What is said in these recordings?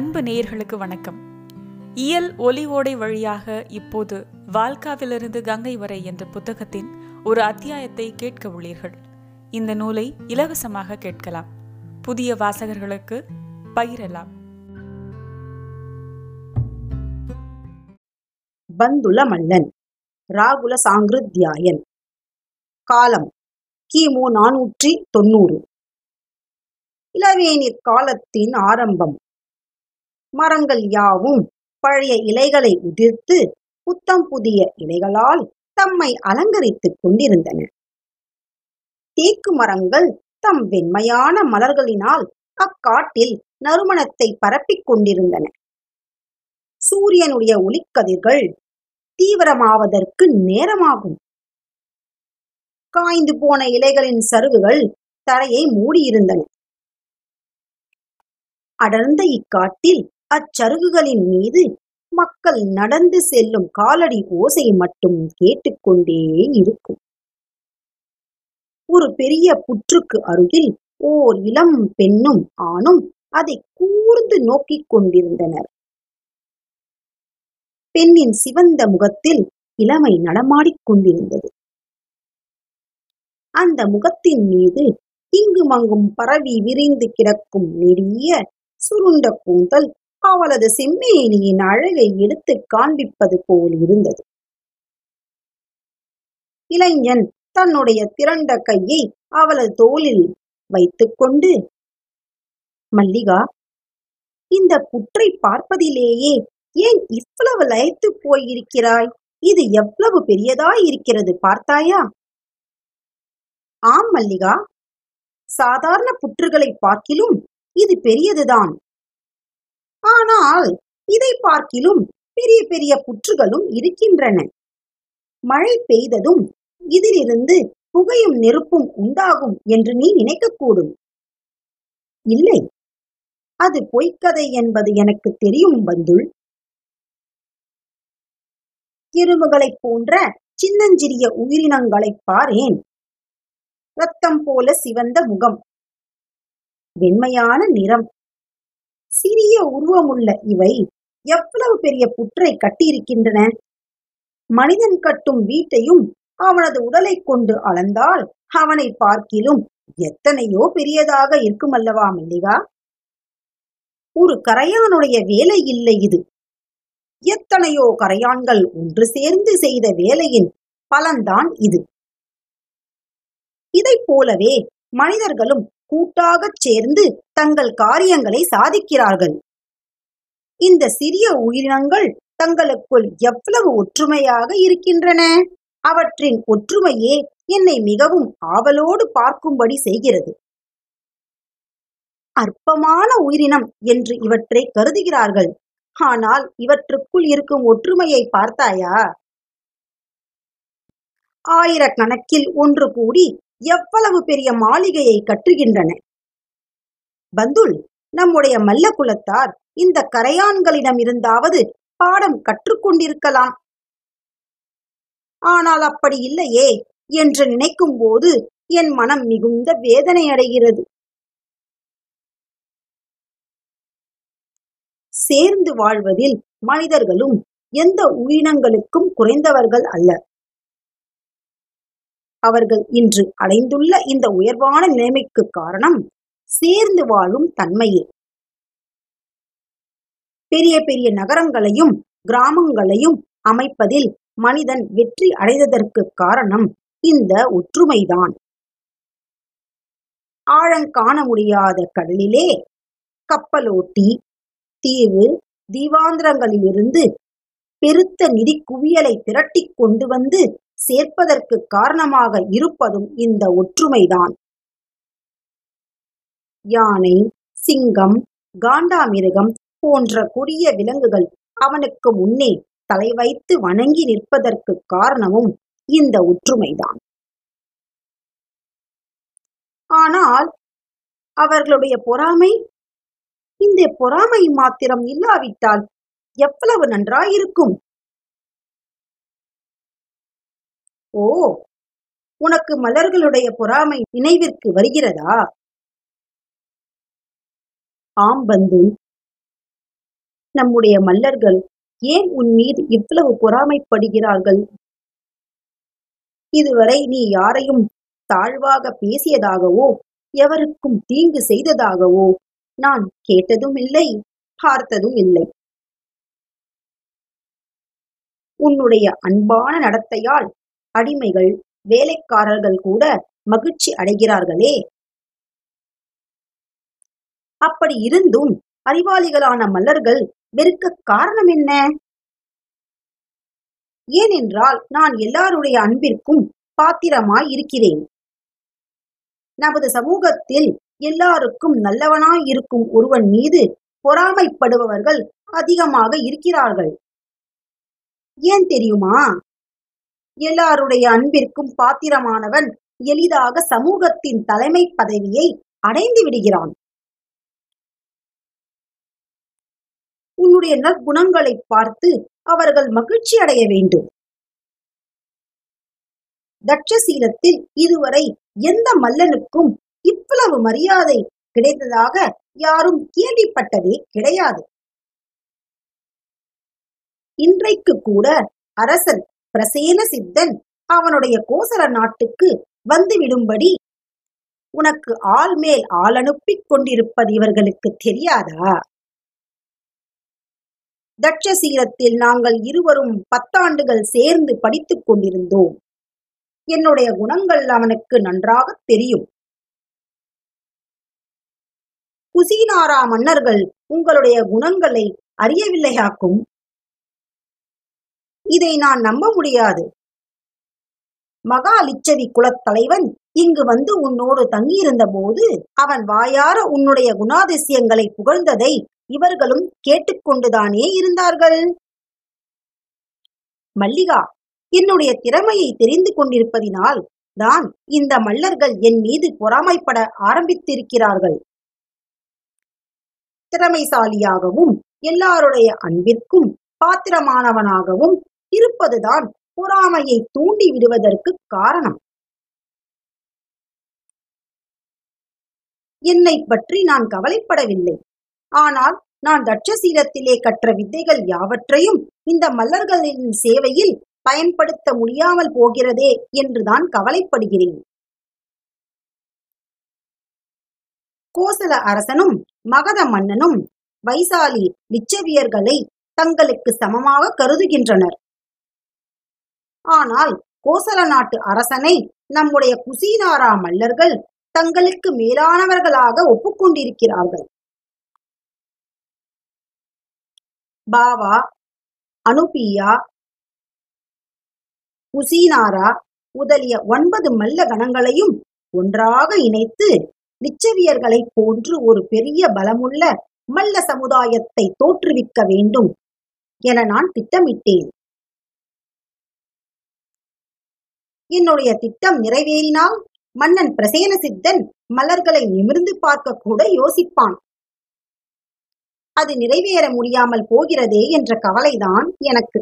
அன்பு நேயர்களுக்கு வணக்கம். இயல் ஒலி ஓடை வழியாக இப்போது வால்காவிலிருந்து கங்கை வரை என்ற புத்தகத்தின் ஒரு அத்தியாயத்தை கேட்க உள்ளீர்கள். இந்த நூலை இலவசமாக கேட்கலாம். புதிய வாசகர்களுக்கு பகிரலாம். பந்துல மல்லன் ராகுல சாங்கிருத்யாயன். காலம் கிமு நானூற்றி தொண்ணூறு. இளவேனிற் காலத்தின் ஆரம்பம். மரங்கள் யாவும் பழைய இலைகளை உதிர்த்து புத்தம் புதிய இலைகளால் தம்மை அலங்கரித்துக் கொண்டிருந்தன. தேக்கு மரங்கள் தம் வெண்மையான மலர்களினால் அக்காட்டில் நறுமணத்தை பரப்பிக் கொண்டிருந்தன. சூரியனுடைய ஒளிக்கதிர்கள் தீவிரமாவதற்கு நேரமாகும். காய்ந்து போன இலைகளின் சருகுகள் தரையை மூடியிருந்தன. அடர்ந்த இக்காட்டில் அச்சருகுகளின் மீது மக்கள் நடந்து செல்லும் காலடி ஓசை மட்டும் கேட்டுக்கொண்டே இருக்கும். ஒரு பெரிய புற்றுக்கு அருகில் ஓர் இளம் பெண்ணும் ஆணும் அதை கூர்ந்து நோக்கிக் கொண்டிருந்தனர். பெண்ணின் சிவந்த முகத்தில் இளமை நடமாடிக் கொண்டிருந்தது. அந்த முகத்தின் மீது இங்குமங்கும் பரவி விரிந்து கிடக்கும் நெடிய சுருண்ட கூந்தல் அவளது செம்மேனியின் அழகை எடுத்து காண்பிப்பது போல் இருந்தது. இளைஞன் தன்னுடைய திரண்ட கையை அவளது தோளில் வைத்துக்கொண்டு மல்லிகா இந்த புற்றை பார்ப்பதிலேயே ஏன் இவ்வளவு லயத்து போயிருக்கிறாய்? இது எவ்வளவு பெரியதாய் இருக்கிறது பார்த்தாயா? ஆம் மல்லிகா. சாதாரண புற்றுகளை பார்க்கிலும் இது பெரியதுதான். ஆனால் இதை பார்க்கிலும் பெரிய பெரிய புற்றுகளும் இருக்கின்றன. மழை பெய்ததும் இதிலிருந்து புகையும் நெருப்பும் உண்டாகும் என்று நீ நினைக்கக்கூடும். இல்லை அது பொய்க்கதை என்பது எனக்கு தெரியும் பந்துள் எறும்புகளைப் போன்ற சின்னஞ்சிறிய உயிரினங்களைப் பாரேன். ரத்தம் போல சிவந்த முகம். வெண்மையான நிறம். சிறிய உருவமுள்ள இவை எவ்வளவு பெரிய புற்றை கட்டியிருக்கின்றன? மனிதன் கட்டும் வீட்டையும் அவனது உடலை கொண்டு அளந்தால் அவனை பார்க்கிலும் எத்தனையோ பெரியதாக இருக்குமல்லவா மல்லிகா? ஒரு கரையானுடைய வேலை இல்லை இது. எத்தனையோ கரையான்கள் ஒன்று சேர்ந்து செய்த வேலையின் பலன்தான் இது. இதைப் போலவே மனிதர்களும் கூட்டாகச் சேர்ந்து தங்கள் காரியங்களை சாதிக்கிறார்கள். இந்த சிறிய உயிரினங்கள் தங்களுக்குள் எவ்வளவு ஒற்றுமையாக இருக்கின்றன? அவற்றின் ஒற்றுமையே என்னை மிகவும் ஆவலோடு பார்க்கும்படி செய்கிறது. அற்பமான உயிரினம் என்று இவற்றை கருதுகிறார்கள். ஆனால் இவற்றுக்குள் இருக்கும் ஒற்றுமையை பார்த்தாயா? ஆயிரக்கணக்கில் ஒன்று கூடி எவ்வளவு பெரிய மாளிகையை கட்டுகின்றன? பந்துல் நம்முடைய மல்ல குலத்தார் இந்த கரையான்களிடம் இருந்தாவது பாடம் கற்றுக்கொண்டிருக்கலாம். ஆனால் அப்படி இல்லையே என்று நினைக்கும் போது என் மனம் மிகுந்த வேதனை அடைகிறது. சேர்ந்து வாழ்வதில் மனிதர்களும் எந்த உயிரினங்களுக்கும் குறைந்தவர்கள் அல்ல. அவர்கள் இன்று அடைந்துள்ள இந்த உயர்வான நிலைமைக்கு காரணம் சேர்ந்து வாழும் தன்மையே. பெரிய பெரிய நகரங்களையும் கிராமங்களையும் அமைப்பதில் மனிதன் வெற்றி அடைந்ததற்கு காரணம் இந்த ஒற்றுமைதான். ஆழங்காண முடியாத கடலிலே கப்பலோட்டி தீவு தீவாந்திரங்களிலிருந்து பெருத்த நிதி குவியலை திரட்டி கொண்டு வந்து சேர்ப்பதற்கு காரணமாக இருப்பதும் இந்த ஒற்றுமைதான். யானை சிங்கம் காண்டாமிருகம் போன்ற கொடிய விலங்குகள் அவனுக்கு முன்னே தலை வைத்து வணங்கி நிற்பதற்கு காரணமும் இந்த ஒற்றுமைதான். ஆனால் அவர்களுடைய பொறாமை? இந்த பொறாமை மாத்திரம் இல்லாவிட்டால் எவ்வளவு நன்றாயிருக்கும்? ஓ உனக்கு மலர்களுடைய பொறாமை நினைவிற்கு வருகிறதா? ஆம் பந்து. நம்முடைய மல்லர்கள் ஏன் உன் மீது இவ்வளவு பொறாமைப்படுகிறார்கள்? இதுவரை நீ யாரையும் தாழ்வாக பேசியதாகவோ எவருக்கும் தீங்கு செய்ததாகவோ நான் கேட்டதும் இல்லை பார்த்ததும் இல்லை. உன்னுடைய அன்பான நடத்தையால் அடிமைகள் வேலைக்காரர்கள் கூட மகிழ்ச்சி அடைகிறார்களே. அப்படி இருந்தும் அறிவாளிகளான மல்லர்கள் வெறுக்க காரணம் என்ன? ஏனென்றால் நான் எல்லாருடைய அன்பிற்கும் பாத்திரமாய் இருக்கிறேன். நமது சமூகத்தில் எல்லாருக்கும் நல்லவனாய் இருக்கும் ஒருவன் மீது பொறாமைப்படுபவர்கள் அதிகமாக இருக்கிறார்கள். ஏன் தெரியுமா? எல்லாருடைய அன்பிற்கும் பாத்திரமானவன் எளிதாக சமூகத்தின் தலைமை பதவியை அடைந்து விடுகிறான். உன்னுடைய நற்குணங்களை பார்த்து அவர்கள் மகிழ்ச்சி அடைய வேண்டும். தட்சசீலத்தில் இதுவரை எந்த மல்லனுக்கும் இவ்வளவு மரியாதை கிடைத்ததாக யாரும் கேள்விப்பட்டதே கிடையாது. இன்றைக்கு கூட அரசன் பிரசேன சித்தன் அவனுடைய கோசல நாட்டுக்கு வந்துவிடும்படி உனக்கு ஆள் மேல் ஆள் அனுப்பிக் கொண்டிருப்பது இவர்களுக்கு தெரியாதா? தட்சசீலத்தில் நாங்கள் இருவரும் பத்தாண்டுகள் சேர்ந்து படித்துக் கொண்டிருந்தோம். என்னுடைய குணங்கள் அவனுக்கு நன்றாக தெரியும். குசீனாரா மன்னர்கள் உங்களுடைய குணங்களை அறியவில்லையாக்கும்? இதை நான் நம்ப முடியாது. மகாலிச்சரி குலத்தலைவன் இங்கு வந்து உன்னோடு தங்கியிருந்த போது அவன் வாயார உன்னுடைய குணாதிசயங்களை புகழ்ந்ததை இவர்களும் கேட்டுக்கொண்டுதானே இருந்தார்கள். மல்லிகா என்னுடைய திறமையை தெரிந்து கொண்டிருப்பதினால் தான் இந்த மல்லர்கள் என் மீது பொறாமைப்பட ஆரம்பித்திருக்கிறார்கள். திறமைசாலியாகவும் எல்லாருடைய அன்பிற்கும் பாத்திரமானவனாகவும் இருப்பதுதான் பொறாமையை தூண்டி விடுவதற்கு காரணம். என்னை பற்றி நான் கவலைப்படவில்லை. ஆனால் நான் தட்சசீலத்திலே கற்ற வித்தைகள் யாவற்றையும் இந்த மல்லர்களின் சேவையில் பயன்படுத்த முடியாமல் போகிறதே என்றுதான் கவலைப்படுகிறேன். கோசல அரசனும் மகத மன்னனும் வைசாலி லிச்சவியர்களை தங்களுக்கு சமமாக கருதுகின்றனர். ஆனால் கோசல நாட்டு அரசனை நம்முடைய குசீனாரா மல்லர்கள் தங்களுக்கு மேலானவர்களாக ஒப்புக்கொண்டிருக்கிறார்கள். பாவா அனுபியா குசீனாரா முதலிய ஒன்பது மல்ல கணங்களையும் ஒன்றாக இணைத்து லிச்சவியர்களைப் போன்று ஒரு பெரிய பலமுள்ள மல்ல சமுதாயத்தை தோற்றுவிக்க வேண்டும் என நான் திட்டமிட்டேன். என்னுடைய திட்டம் நிறைவேறினால் மன்னன் பிரசேன சித்தன் மலர்களை நிமிர்ந்து பார்க்க கூட யோசிப்பான். அது நிறைவேற முடியாமல் போகிறதே என்ற கவலைதான் எனக்கு.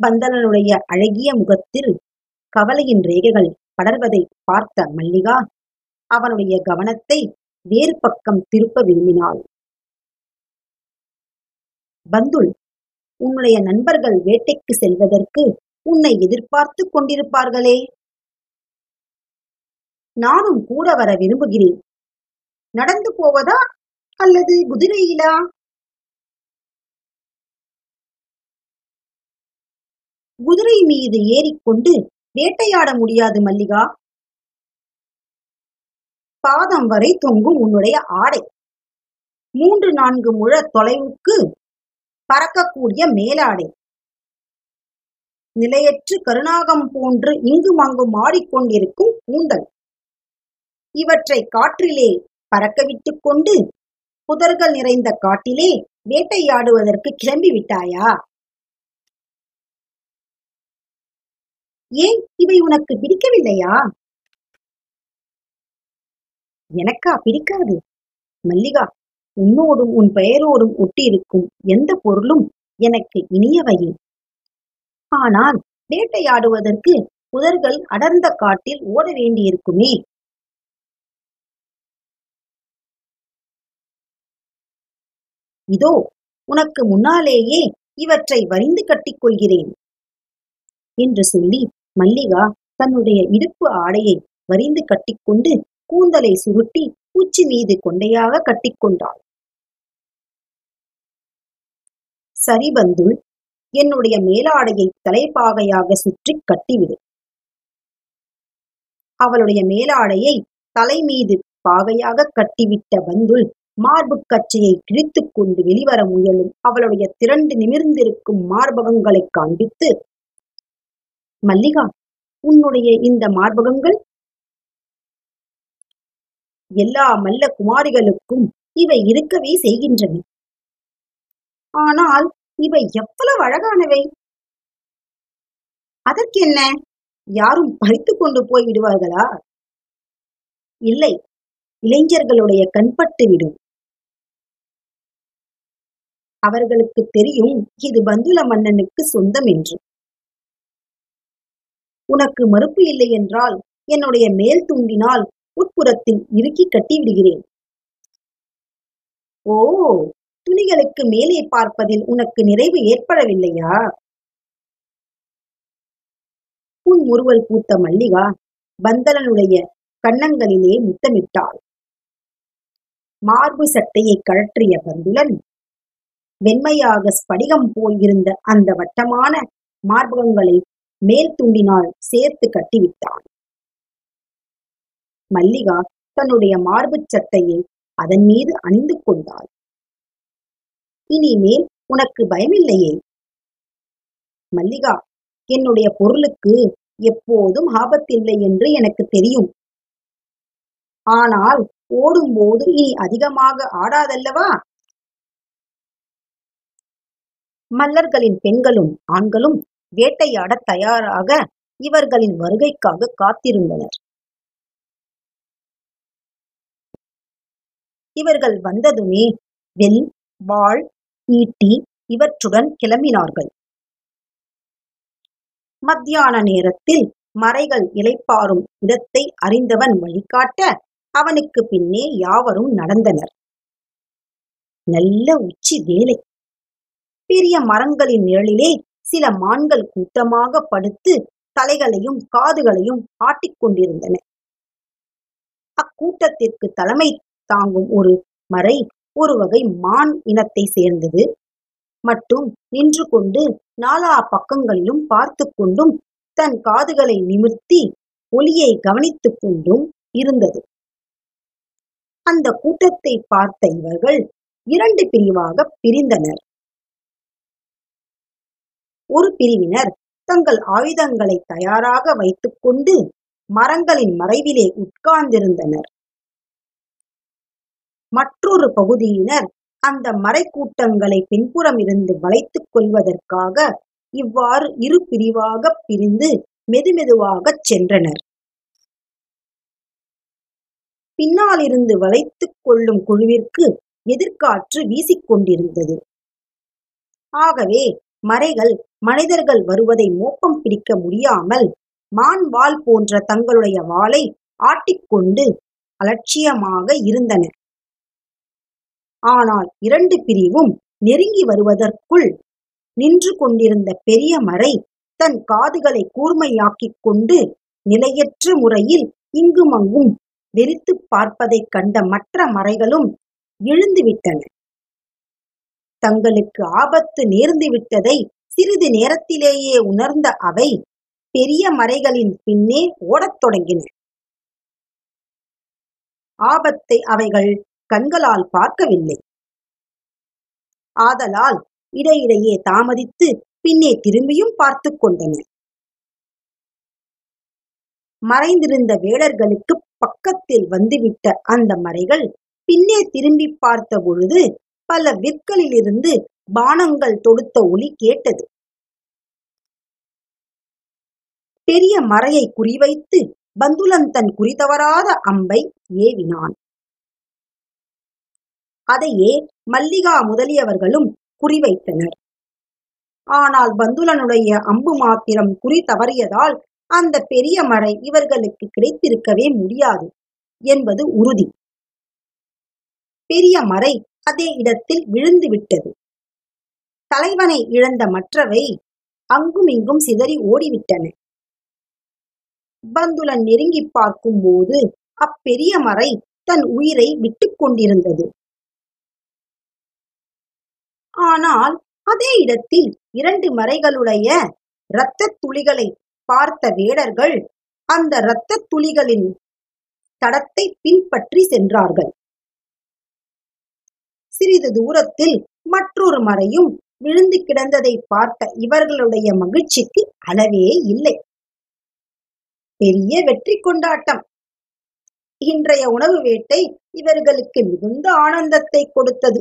பந்தலனுடைய அழகிய முகத்தில் கவலையின் ரேகைகள் படர்வதை பார்த்த மல்லிகா அவனுடைய கவனத்தை வேறு பக்கம் திருப்ப விரும்பினாள். பந்துல் உன்னுடைய நண்பர்கள் வேட்டைக்கு செல்வதற்கு உன்னை எதிர்பார்த்து கொண்டிருப்பார்களே. நானும் கூட வர விரும்புகிறேன். நடந்து போவதா அல்லது குதிரையிலா? குதிரை மீது ஏறிக்கொண்டு வேட்டையாட முடியாது மல்லிகா. பாதம் வரை தொங்கும் உன்னுடைய ஆடை. மூன்று நான்கு முழ தொலைவுக்கு பறக்கக்கூடிய மேலாடை. நிலையற்று கருணாகம் போன்று இங்கும் அங்கும் ஆடிக்கொண்டிருக்கும் கூந்தல். இவற்றை காற்றிலே பறக்கவிட்டுக் கொண்டு புதர்கள் நிறைந்த காட்டிலே வேட்டையாடுவதற்கு கிளம்பி விட்டாயா? ஏன் இவை உனக்கு பிடிக்கவில்லையா? எனக்கா பிடிக்காது. மல்லிகா உன்னோடும் உன் பெயரோடும் ஒட்டியிருக்கும் எந்த பொருளும் எனக்கு இனியவையே. ஆனால் வேட்டையாடுவதற்கு புதர்கள் அடர்ந்த காட்டில் ஓட வேண்டியிருக்குமே. இதோ உனக்கு முன்னாலேயே இவற்றை வரிந்து கட்டிக் கொள்கிறேன். என்று சொல்லி மல்லிகா தன்னுடைய இடுப்பு ஆடையை வரிந்து கட்டிக்கொண்டு கூந்தலை சுருட்டி பூச்சி மீது கொண்டையாக கட்டிக்கொண்டாள் சரி என்னுடைய மேலாடையை தலைப்பாகையாக சுற்றி கட்டிவிடு. அவளுடைய மேலாடையை தலை மீது பாகையாக கட்டிவிட்ட பந்துல் மார்பு கச்சையை கிழித்துக் கொண்டு வெளிவர முயலும் அவளுடைய திரண்டு நிமிர்ந்திருக்கும் மார்பகங்களை காண்பித்து மல்லிகா உன்னுடைய இந்த மார்பகங்கள்? எல்லா மல்ல குமாரிகளுக்கும் இவை இருக்கவே செய்கின்றன. ஆனால் இவை எவ்வளவு அழகானவை? அதற்கென்ன? யாரும் பறித்து கொண்டு போய் விடுவார்களா? இல்லை இளைஞர்களுடைய கண்பட்டு விடும். அவர்களுக்கு தெரியும் இது பந்துல மன்னனுக்கு சொந்தம் என்று. உனக்கு மறுப்பு இல்லை என்றால் என்னுடைய மேல் துண்டினால் உட்புறத்தில் இறுக்கி கட்டி விடுகிறேன். ஓ! துணிகளுக்கு மேலே பார்ப்பதில் உனக்கு நிறைவு ஏற்படவில்லையா? உன் முறுவல் பூத்த மல்லிகா பந்தலனுடைய கன்னங்களிலே முத்தமிட்டாள். மார்பு சட்டையை கழற்றிய பந்துலன் வெண்மையாக ஸ்படிகம் போல் இருந்த அந்த வட்டமான மார்பகங்களை மேல் துண்டினால் சேர்த்து கட்டிவிட்டான். மல்லிகா தன்னுடைய மார்புச் சட்டையை அதன் மீது அணிந்து கொண்டாள். இனிமேல் உனக்கு பயமில்லையே. மல்லிகா என்னுடைய பொருளுக்கு எப்போதும் ஆபத்தில்லை என்று எனக்கு தெரியும். ஆனால் ஓடும்போது இனி அதிகமாக ஆடாதல்லவா? மல்லர்களின் பெண்களும் ஆண்களும் வேட்டையாடத் தயாராக இவர்களின் வருகைக்காக காத்திருந்தனர். இவர்கள் வந்ததுமே வெல் வாள் ஈட்டி இவற்றுடன் கிளம்பினார்கள். மத்தியான நேரத்தில் மறைகள் இளைப்பாறும் இடத்தை அறிந்தவன் வழிகாட்ட அவனுக்கு பின்னே யாவரும் நடந்தனர். நல்ல உச்சி வேலை. பெரிய மரங்களின் நிழலிலே சில மான்கள் கூட்டமாக படுத்து தலைகளையும் காதுகளையும் ஆட்டிக்கொண்டிருந்தன அக்கூட்டத்திற்கு தலைமை தாங்கும் ஒரு மறை ஒரு வகை மான் இனத்தை சேர்ந்தது. மட்டும் நின்று கொண்டு நாலா பக்கங்களிலும் பார்த்து கொண்டும் தன் காதுகளை நிமிர்த்தி ஒலியை கவனித்துக் கொண்டும் இருந்தது. அந்த கூட்டத்தை பார்த்த இவர்கள் இரண்டு பிரிவாக பிரிந்தனர். ஒரு பிரிவினர் தங்கள் ஆயுதங்களை தயாராக வைத்துக்கொண்டு மரங்களின் மறைவிலே உட்கார்ந்திருந்தனர். மற்றொரு பகுதியினர் அந்த மறைக்கூட்டங்களை பின்புறம் இருந்து வளைத்துக் கொள்வதற்காக இவ்வாறு இரு பிரிவாக பிரிந்து மெதுமெதுவாகச் சென்றனர். பின்னாலிருந்து வளைத்துக் கொள்ளும் குழுவிற்கு எதிர்காற்று வீசிக்கொண்டிருந்தது. ஆகவே மறைகள் மனிதர்கள் வருவதை மோப்பம் பிடிக்க முடியாமல் மான் வால் போன்ற தங்களுடைய வாளை ஆட்டிக்கொண்டு அலட்சியமாக இருந்தன ஆனால் இரண்டு பிரிவும் நெருங்கி வருவதற்குள் நின்று கொண்டிருந்த பெரிய மறை தன் காதுகளை கூர்மையாக்கிக் கொண்டு நிலையற்ற முறையில் இங்குமங்கும் வெறித்து பார்ப்பதைக் கண்ட மற்ற மறைகளும் எழுந்துவிட்டன தங்களுக்கு ஆபத்து நேர்ந்து விட்டதை சிறிது நேரத்திலேயே உணர்ந்த அவை பெரிய மறைகளின் பின்னே ஓடத் தொடங்கின. ஆபத்தை அவைகள் கண்களால் பார்க்கவில்லை. ஆதலால் இடையிடையே தாமதித்து பின்னே திரும்பியும் பார்த்து கொண்டனர். மறைந்திருந்த வேடர்களுக்கு பக்கத்தில் வந்துவிட்ட அந்த மறைகள் பின்னே திரும்பி பார்த்த பொழுது பல விற்களிலிருந்து பானங்கள் தொடுத்த ஒளி கேட்டது. பெரிய மறையை குறிவைத்து பந்துலன் தன் குறிதவறாத அம்பை ஏவினான். அதையே மல்லிகா முதலியவர்களும் குறிவைத்தனர். ஆனால் பந்துலனுடைய அம்பு மாத்திரம் குறி தவறியதால் அந்த பெரிய மறை இவர்களுக்கு கிடைத்திருக்கவே முடியாது என்பது உறுதி. பெரிய மறை அதே இடத்தில் விழுந்து விட்டது. தலைவனை இழந்த மற்றவை அங்குமிங்கும் சிதறி ஓடிவிட்டன. பந்துலன் நெருங்கி பார்க்கும்போது அப்பெரிய மறை தன் உயிரை விட்டுக் கொண்டிருந்தது. ஆனால் அதே இடத்தில் இரண்டு மறைகளுடைய இரத்த துளிகளை பார்த்த வேடர்கள் அந்த இரத்த துளிகளின் தடத்தை பின்பற்றி சென்றார்கள். சிறிது தூரத்தில் மற்றொரு மறையும் விழுந்து கிடந்ததை பார்த்த இவர்களுடைய மகிழ்ச்சிக்கு அளவே இல்லை. பெரிய வெற்றி கொண்டாட்டம். இன்றைய உணவு வேட்டை இவர்களுக்கு மிகுந்த ஆனந்தத்தை கொடுத்தது.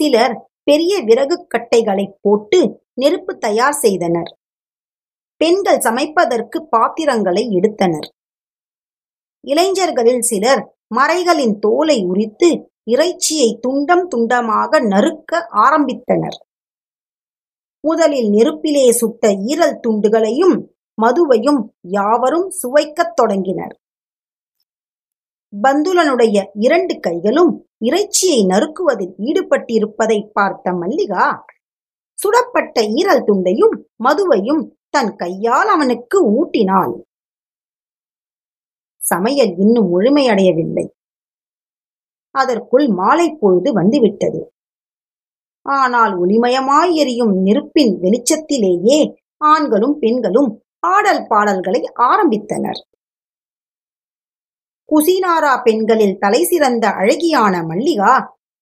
சிலர் பெரிய விறகு கட்டைகளை போட்டு நெருப்பு தயார் செய்தனர். பெண்கள் சமைப்பதற்கு பாத்திரங்களை எடுத்தனர். இளைஞர்களில் சிலர் மறைகளின் தோலை உரித்து இறைச்சியை துண்டம் துண்டமாக நறுக்க ஆரம்பித்தனர். முதலில் நெருப்பிலே சுட்ட ஈரல் துண்டுகளையும் மதுவையும் யாவரும் சுவைக்கத் தொடங்கினர். பந்துலனுடைய இரண்டு கைகளும் இறைச்சியை நறுக்குவதில் ஈடுபட்டிருப்பதை பார்த்த மல்லிகா சுடப்பட்ட ஈரல் துண்டையும் மதுவையும் தன் கையால் அவனுக்கு ஊட்டினாள். சமையல் இன்னும் முழுமையடையவில்லை. அதற்குள் மாலை பொழுது வந்துவிட்டது. ஆனால் ஒளிமயமாய் எரியும் நெருப்பின் வெளிச்சத்திலேயே ஆண்களும் பெண்களும் ஆடல் பாடல்களை ஆரம்பித்தனர். குசினாரா பெண்களில் தலை சிறந்த அழகியான மல்லிகா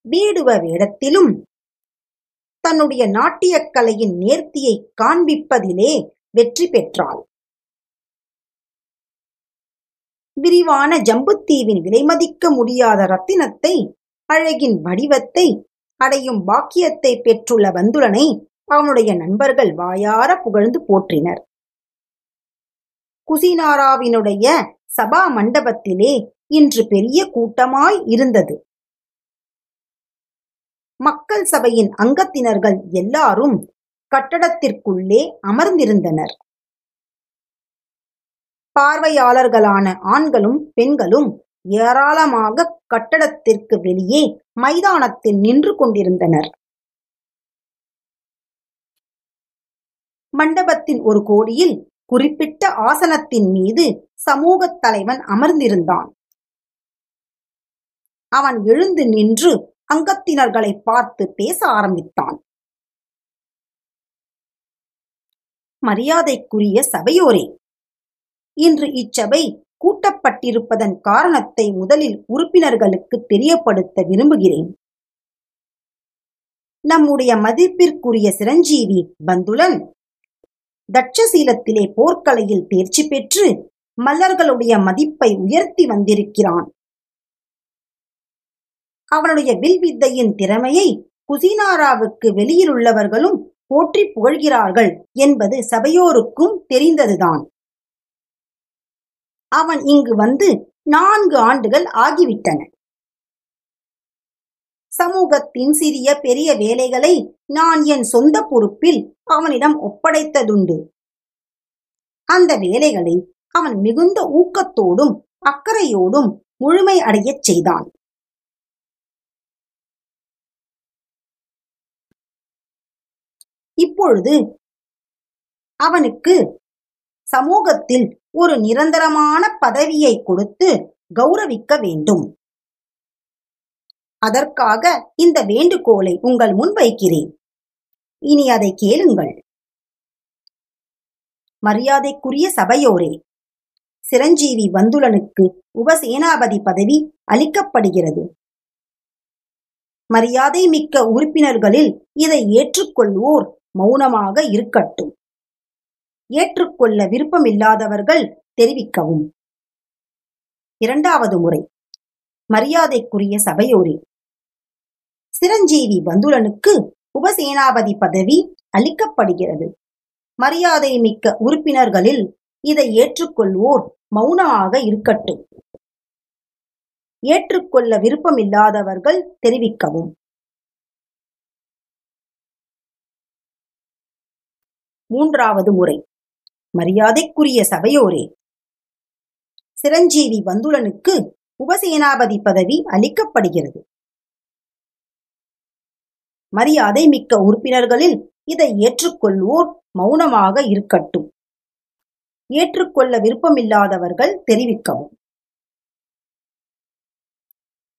வேடுவ வேடத்திலும் தன்னுடைய நாட்டியக் கலையின் நேர்த்தியை காண்பிப்பதிலே வெற்றி பெற்றாள். விரிவான ஜம்புத்தீவின் விலைமதிக்க முடியாத ரத்தினத்தை அழகின் வடிவத்தை அடையும் பாக்கியத்தை பெற்றுள்ள பந்துலனை அவனுடைய நண்பர்கள் வாயார புகழ்ந்து போற்றினர். குசினாராவினுடைய சபா மண்டபத்திலே இன்று பெரிய கூட்டமாய் இருந்தது. மக்கள் சபையின் அங்கத்தினர்கள் எல்லாரும் கட்டடத்திற்குள்ளே அமர்ந்திருந்தனர். பார்வையாளர்களான ஆண்களும் பெண்களும் ஏராளமாக கட்டடத்திற்கு வெளியே மைதானத்தில் நின்று கொண்டிருந்தனர். மண்டபத்தின் ஒரு கோடியில் குறிப்பிட்ட ஆசனத்தின் மீது சமூகத் தலைவன் அமர்ந்திருந்தான். அவன் எழுந்து நின்று அங்கத்தினர்களை பார்த்து பேச ஆரம்பித்தான். மரியாதைக்குரிய சபையோரே இன்று இச்சபை கூட்டப்பட்டிருப்பதன் காரணத்தை முதலில் உறுப்பினர்களுக்கு தெரியப்படுத்த விரும்புகிறேன். நம்முடைய மதிப்பிற்குரிய சிரஞ்சீவி பந்துலன் தட்சசீலத்திலே போர்க்கலையில் தேர்ச்சி பெற்று மல்லர்களுடைய மதிப்பை உயர்த்தி வந்திருக்கிறான். அவனுடைய வில்வித்தையின் திறமையை குசினாராவுக்கு வெளியிலுள்ளவர்களும் போற்றி புகழ்கிறார்கள் என்பது சபையோருக்கும் தெரிந்ததுதான். அவன் இங்கு வந்து நான்கு ஆண்டுகள் ஆகிவிட்டன. சமூகத்தின் சிறிய பெரிய வேலைகளை நான் என் சொந்த பொறுப்பில் அவனிடம் ஒப்படைத்ததுண்டு. அந்த வேலைகளை அவன் மிகுந்த ஊக்கத்தோடும் அக்கறையோடும் முழுமை அடையச் செய்தான். இப்பொழுது அவனுக்கு சமூகத்தில் ஒரு நிரந்தரமான பதவியை கொடுத்து கௌரவிக்க வேண்டும். அதற்காக இந்த வேண்டுகோளை உங்கள் முன் வைக்கிறேன். இனி அதை கேளுங்கள். மரியாதைக்குரிய சபையோரே சிரஞ்சீவி பந்துலனுக்கு உபசேனாபதி பதவி அளிக்கப்படுகிறது. மரியாதை மிக்க உறுப்பினர்களில் இதை ஏற்றுக்கொள்வோர் மௌனமாக இருக்கட்டும். ஏற்றுக்கொள்ள விருப்பமில்லாதவர்கள் தெரிவிக்கவும். இரண்டாவது முறை மரியாதைக்குரிய சபையோரே சிரஞ்சீவி பந்துலனுக்கு உபசேனாபதி பதவி அளிக்கப்படுகிறது. மரியாதை மிக்க உறுப்பினர்களில் இதை ஏற்றுக்கொள்வோர் மௌனமாக இருக்கட்டும். ஏற்றுக்கொள்ள விருப்பமில்லாதவர்கள் தெரிவிக்கவும். மூன்றாவது முறை. மரியாதைக்குரிய சபையோரே. சிரஞ்சீவி பந்துலனுக்கு உபசேனாபதி பதவி அளிக்கப்படுகிறது. மரியாதை மிக்க உறுப்பினர்களில் இதை ஏற்றுக்கொள்வோர் மௌனமாக இருக்கட்டும். ஏற்றுக்கொள்ள விருப்பமில்லாதவர்கள் தெரிவிக்கவும்.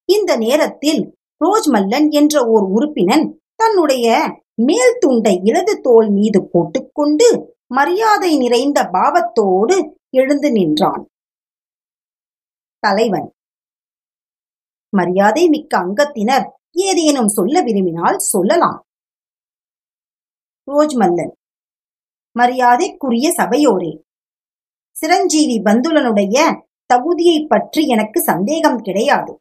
இந்த நேரத்தில் ரோஜ் மல்லன் என்ற ஓர் உறுப்பினன் தன்னுடைய மேல் துண்டை இடது தோல் மீது போட்டுக்கொண்டு மரியாதை நிறைந்த பாவத்தோடு எழுந்து நின்றான். தலைவன். மரியாதை மிக்க அங்கத்தினர் ஏதேனும் சொல்ல விரும்பினால் சொல்லலாம். ரோஜ் மல்லன் மரியாதைக்குரிய சபையோரே சிரஞ்சீவி பந்துலனுடைய தகுதியை பற்றி எனக்கு சந்தேகம் கிடையாது.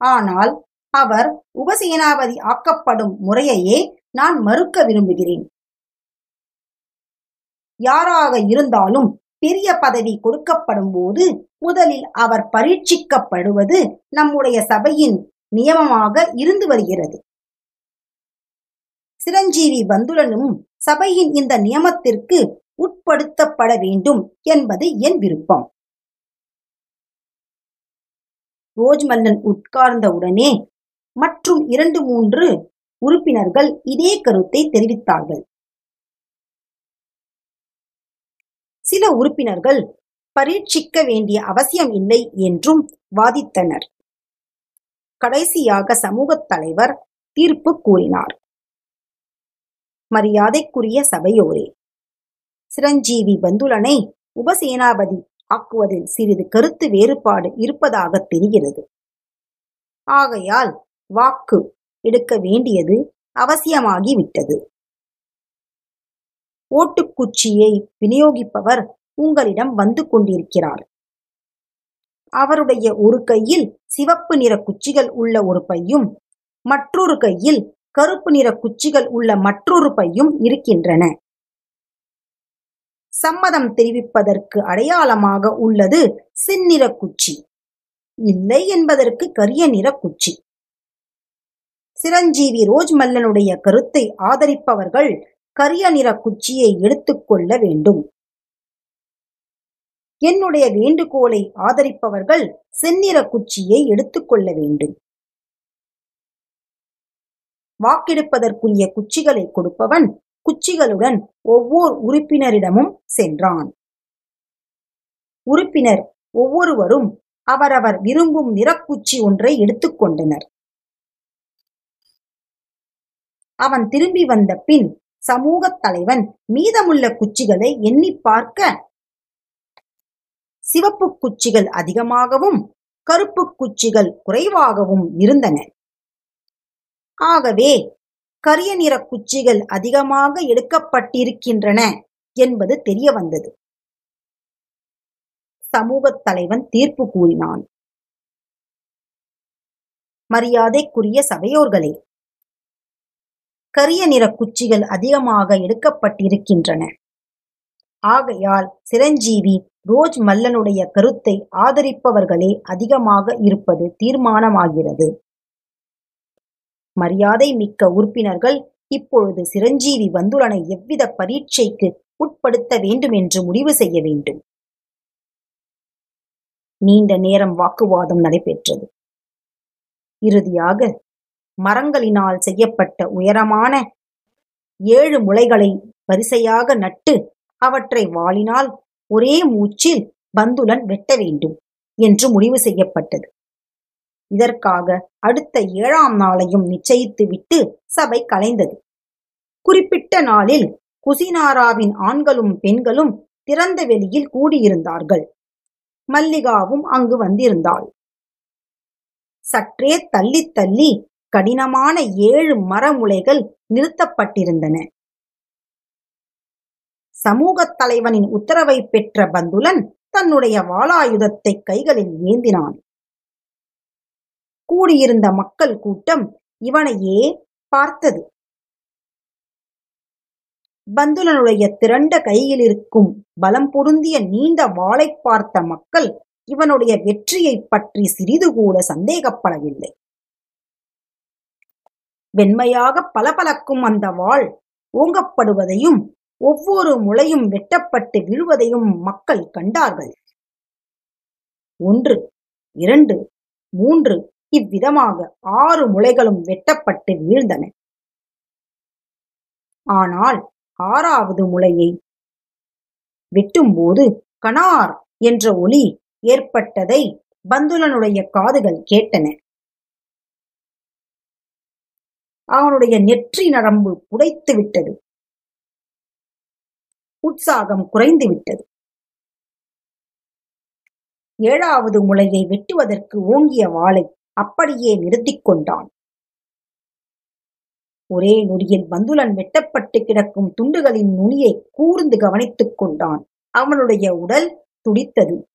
ஆனால் அவர் உபசேனாபதி ஆக்கப்படும் முறையையே நான் மறுக்க விரும்புகிறேன். யாராக இருந்தாலும் பெரிய பதவி கொடுக்கப்படும் போது முதலில் அவர் பரீட்சிக்கப்படுவது நம்முடைய சபையின் நியமமாக இருந்து வருகிறது. சிரஞ்சீவி பந்துலனும் சபையின் இந்த நியமத்திற்கு உட்படுத்தப்பட வேண்டும் என்பது என் விருப்பம். ரோஜ்மல்லன் உட்கார்ந்தவுடனே மற்றும் இரண்டு மூன்று உறுப்பினர்கள் இதே கருத்தை தெரிவித்தார்கள். சில உறுப்பினர்கள் பரீட்சிக்க வேண்டிய அவசியம் இல்லை என்றும் வாதித்தனர். கடைசியாக சமூகத் தலைவர் தீர்ப்பு கூறினார். மரியாதைக்குரிய சபையோரே சிரஞ்சீவி பந்துலனை உபசேனாபதி ஆக்குவதில் சிறிது கருத்து வேறுபாடு இருப்பதாக தெரிகிறது. ஆகையால் வாக்கு எடுக்க வேண்டியது அவசியமாகிவிட்டது. ஓட்டுக்குச்சியை விநியோகிப்பவர் உங்களிடம் வந்து கொண்டிருக்கிறார். அவருடைய ஒரு கையில் சிவப்பு நிற குச்சிகள் உள்ள ஒரு பையும் மற்றொரு கையில் கருப்பு நிற குச்சிகள் உள்ள மற்றொரு பையும் இருக்கின்றன. சம்மதம் தெரிவிப்பதற்கு அடையாளமாக உள்ளது செந்நிற குச்சி. இல்லை என்பதற்கு கரிய நிற குச்சி. சிரஞ்சீவி ரோஜ் மல்லனுடைய கருத்தை ஆதரிப்பவர்கள் கரிய நிற குச்சியை எடுத்துக்கொள்ள வேண்டும். என்னுடைய வேண்டுகோளை ஆதரிப்பவர்கள் செந்நிற குச்சியை எடுத்துக்கொள்ள வேண்டும். வாக்கெடுப்பதற்குரிய குச்சிகளை கொடுப்பவன் குச்சிகளுடன் ஒவ்வொரு உறுப்பினரிடமும் சென்றான். உறுப்பினர் ஒவ்வொருவரும் அவரவர் விரும்பும் நிறக்குச்சி ஒன்றை எடுத்துக்கொண்டனர் அவன் திரும்பி வந்த பின் சமூகத் தலைவன் மீதமுள்ள குச்சிகளை எண்ணி பார்க்க சிவப்பு குச்சிகள் அதிகமாகவும் கருப்பு குச்சிகள் குறைவாகவும் இருந்தன. ஆகவே கரிய நிற குச்சிகள் அதிகமாக எடுக்கப்பட்டிருக்கின்றன என்பது தெரிய வந்தது. சமூகத் தலைவன் தீர்ப்பு கூறினான். மரியாதைக்குரிய சபையோர்களே கரிய நிற குச்சிகள் அதிகமாக எடுக்கப்பட்டிருக்கின்றன. ஆகையால் சிரஞ்சீவி ரோஜ் மல்லனுடைய கருத்தை ஆதரிப்பவர்களே அதிகமாக இருப்பது தீர்மானமாகிறது. மரியாதை மிக்க உறுப்பினர்கள் இப்பொழுது சிரஞ்சீவி வந்துலனை எவ்வித பரீட்சைக்கு உட்படுத்த வேண்டும் என்று முடிவு செய்ய வேண்டும். நீண்ட நேரம் வாக்குவாதம் நடைபெற்றது. இறுதியாக மரங்களினால் செய்யப்பட்ட உயரமான ஏழு முளைகளை வரிசையாக நட்டு அவற்றை வாளினால் ஒரே மூச்சில் பந்துலன் வெட்ட வேண்டும் என்று முடிவு செய்யப்பட்டது. இதற்காக அடுத்த ஏழாம் நாளையும் நிச்சயித்து விட்டு சபை கலைந்தது. குறிப்பிட்ட நாளில் குசினாராவின் ஆண்களும் பெண்களும் திறந்த வெளியில் கூடியிருந்தார்கள். மல்லிகாவும் அங்கு வந்திருந்தாள். சற்றே தள்ளி தள்ளி கடினமான ஏழு மரமுளைகள் நிறுத்தப்பட்டிருந்தன. சமூகத் தலைவனின் உத்தரவை பெற்ற பந்துலன் தன்னுடைய வாளாயுதத்தை கைகளில் ஏந்தினான். கூடியிருந்த மக்கள் கூட்டம் இவனையே பார்த்தது. பந்துலனுடைய திரண்ட கையில் இருக்கும் பலம் பொருந்திய நீண்ட வாளை பார்த்த மக்கள் இவனுடைய வெற்றியை பற்றி சிறிது கூட சந்தேகப்படவில்லை. வெண்மையாக பளபளக்கும் அந்த வாள் ஓங்கப்படுவதையும் ஒவ்வொரு முளையும் வெட்டப்பட்டு விழுவதையும் மக்கள் கண்டார்கள். ஒன்று இரண்டு மூன்று இவ்விதமாக ஆறு முளைகளும் வெட்டப்பட்டு வீழ்ந்தன. ஆனால் ஆறாவது முளையை வெட்டும்போது கனார் என்ற ஒலி ஏற்பட்டதை பந்துலனுடைய காதுகள் கேட்டன. அவனுடைய நெற்றி நரம்பு புடைத்து விட்டது உற்சாகம் குறைந்து விட்டது. ஏழாவது முளையை வெட்டுவதற்கு ஓங்கிய வாளை அப்படியே நிறுத்திக் கொண்டான். ஒரே நொடியில் பந்துலன் வெட்டப்பட்டு கிடக்கும் துண்டுகளின் நுனியை கூர்ந்து கவனித்துக் கொண்டான். அவனுடைய உடல் துடித்தது.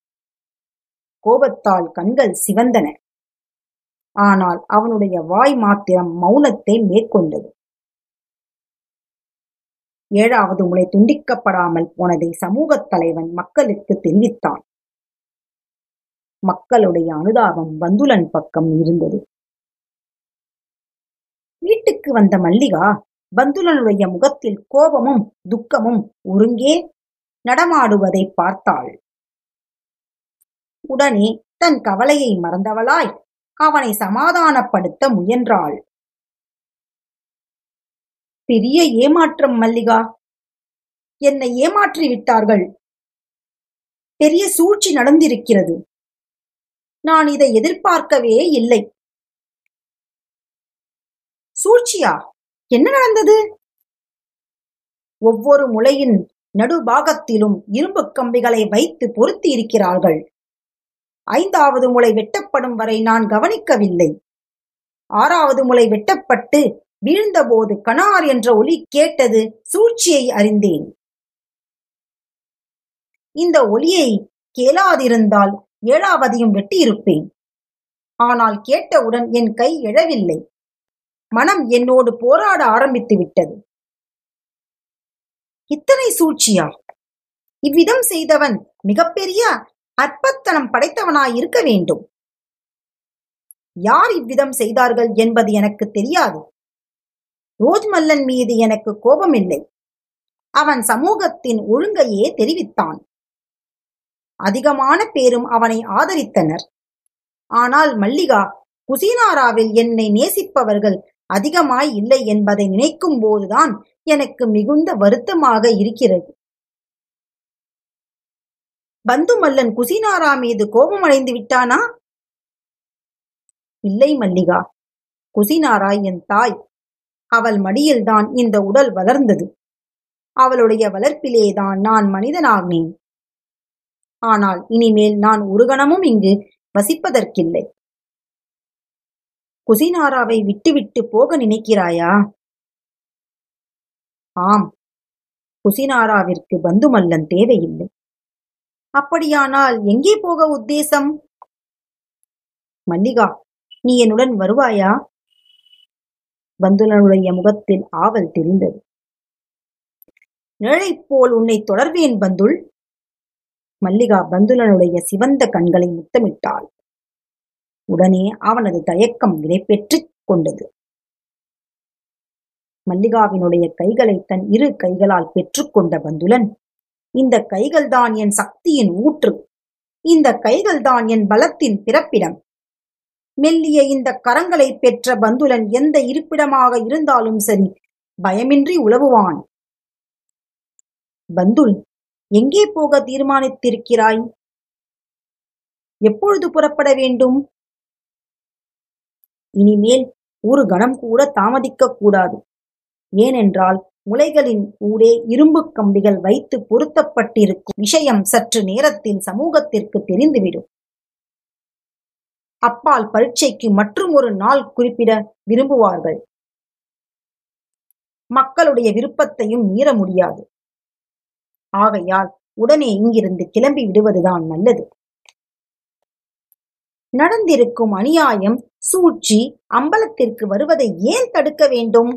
கோபத்தால் கண்கள் சிவந்தன. ஆனால் அவனுடைய வாய் மாத்திரம் மௌனத்தை மேற்கொண்டது. ஏழாவது முளை துண்டிக்கப்படாமல் போனதை சமூகத் தலைவன் மக்களுக்கு தெரிவித்தான். மக்களுடைய அனுதாபம் பந்துலன் பக்கம் இருந்தது. வீட்டுக்கு வந்த மல்லிகா பந்துலனுடைய முகத்தில் கோபமும் துக்கமும் ஒருங்கே நடமாடுவதை பார்த்தாள். உடனே தன் கவலையை மறந்தவளாய் அவனை சமாதானப்படுத்த முயன்றாள். பெரிய ஏமாற்றம் மல்லிகா. என்னை ஏமாற்றி விட்டார்கள். பெரிய சூழ்ச்சி நடந்திருக்கிறது. நான் இதை எதிர்பார்க்கவே இல்லை. சூழ்ச்சியா? என்ன நடந்தது? ஒவ்வொரு முளையின் நடுபாகத்திலும் இரும்பு கம்பிகளை வைத்து பொருத்தி இருக்கிறார்கள் ஐந்தாவது முளை வெட்டப்படும் வரை நான் கவனிக்கவில்லை. ஆறாவது முளை வெட்டப்பட்டு வீழ்ந்தபோது கனார் என்ற ஒலி கேட்டது சூழ்ச்சியை அறிந்தேன். இந்த ஒலியை கேளாதிருந்தால் ஏழாவதையும் வெட்டியிருப்பேன். ஆனால் கேட்டவுடன் என் கை எழவில்லை. மனம் என்னோடு போராட ஆரம்பித்து விட்டது. இத்தனை சூழ்ச்சியா? இவ்விதம் செய்தவன் மிகப்பெரிய அற்பத்தனம் படைத்தவனாய் இருக்க வேண்டும். யார் இவ்விதம் செய்தார்கள் என்பது எனக்கு தெரியாது. ரோஜ்மல்லன் மீது எனக்கு கோபமில்லை. அவன் சமூகத்தின் ஒழுங்கையே தெரிவித்தான். அதிகமான பேரும் அவனை ஆதரித்தனர். ஆனால் மல்லிகா குசினாராவில் என்னை நேசிப்பவர்கள் அதிகமாய் இல்லை என்பதை நினைக்கும் போதுதான் எனக்கு மிகுந்த வருத்தமாக இருக்கிறது. பந்துமல்லன் குசினாரா மீது கோபமடைந்து விட்டானா? இல்லை மல்லிகா குசினாரா என் தாய் அவள் மடியில்தான் இந்த உடல் வளர்ந்தது. அவளுடைய வளர்ப்பிலேதான் நான் மனிதனாகினேன் ஆனால் இனிமேல் நான் ஒரு கணமும் இங்கு வசிப்பதற்கில்லை. குசினாராவை விட்டுவிட்டு போக நினைக்கிறாயா? ஆம். குசினாராவிற்கு பந்துமல்லன் தேவையில்லை. அப்படியானால் எங்கே போக உத்தேசம்? மல்லிகா நீ என்னுடன் வருவாயா? பந்துலனுடைய முகத்தில் ஆவல் தெரிந்தது. நிழலை போல் உன்னை தொடர்வேன் பந்துல். மல்லிகா பந்துலனுடைய சிவந்த கண்களை முத்தமிட்டாள். உடனே அவனது தயக்கம் வினைபெற்றுக் கொண்டது. மல்லிகாவினுடைய கைகளை தன் இரு கைகளால் பெற்றுக்கொண்ட பந்துலன் இந்த கைகள்தான் என் சக்தியின் ஊற்று. இந்த கைகள்தான் என் பலத்தின் பிறப்பிடம். மெல்லிய இந்த கரங்களை பெற்ற பந்துலன் எந்த இருப்பிடமாக இருந்தாலும் சரி பயமின்றி உழவுவான். பந்துல் எங்கே போக தீர்மானித்திருக்கிறாய்? எப்பொழுது புறப்பட வேண்டும்? இனிமேல் ஒரு கணம் கூட தாமதிக்க கூடாது. ஏனென்றால் முளைகளின் ஊடே இரும்பு கம்பிகள் வைத்து பொருத்தப்பட்டிருக்கும் விஷயம் சற்று நேரத்தில் சமூகத்திற்கு தெரிந்துவிடும். அப்பால் பரீட்சைக்கு மற்றும் ஒரு நாள் குறிப்பிட விரும்புவார்கள். மக்களுடைய விருப்பத்தையும் மீற முடியாது. ஆகையால் உடனே இங்கிருந்து கிளம்பி விடுவதுதான் நல்லது. நடந்திருக்கும் அநியாயம் சூழ்ச்சி அம்பலத்திற்கு வருவதை ஏன் தடுக்க வேண்டும்?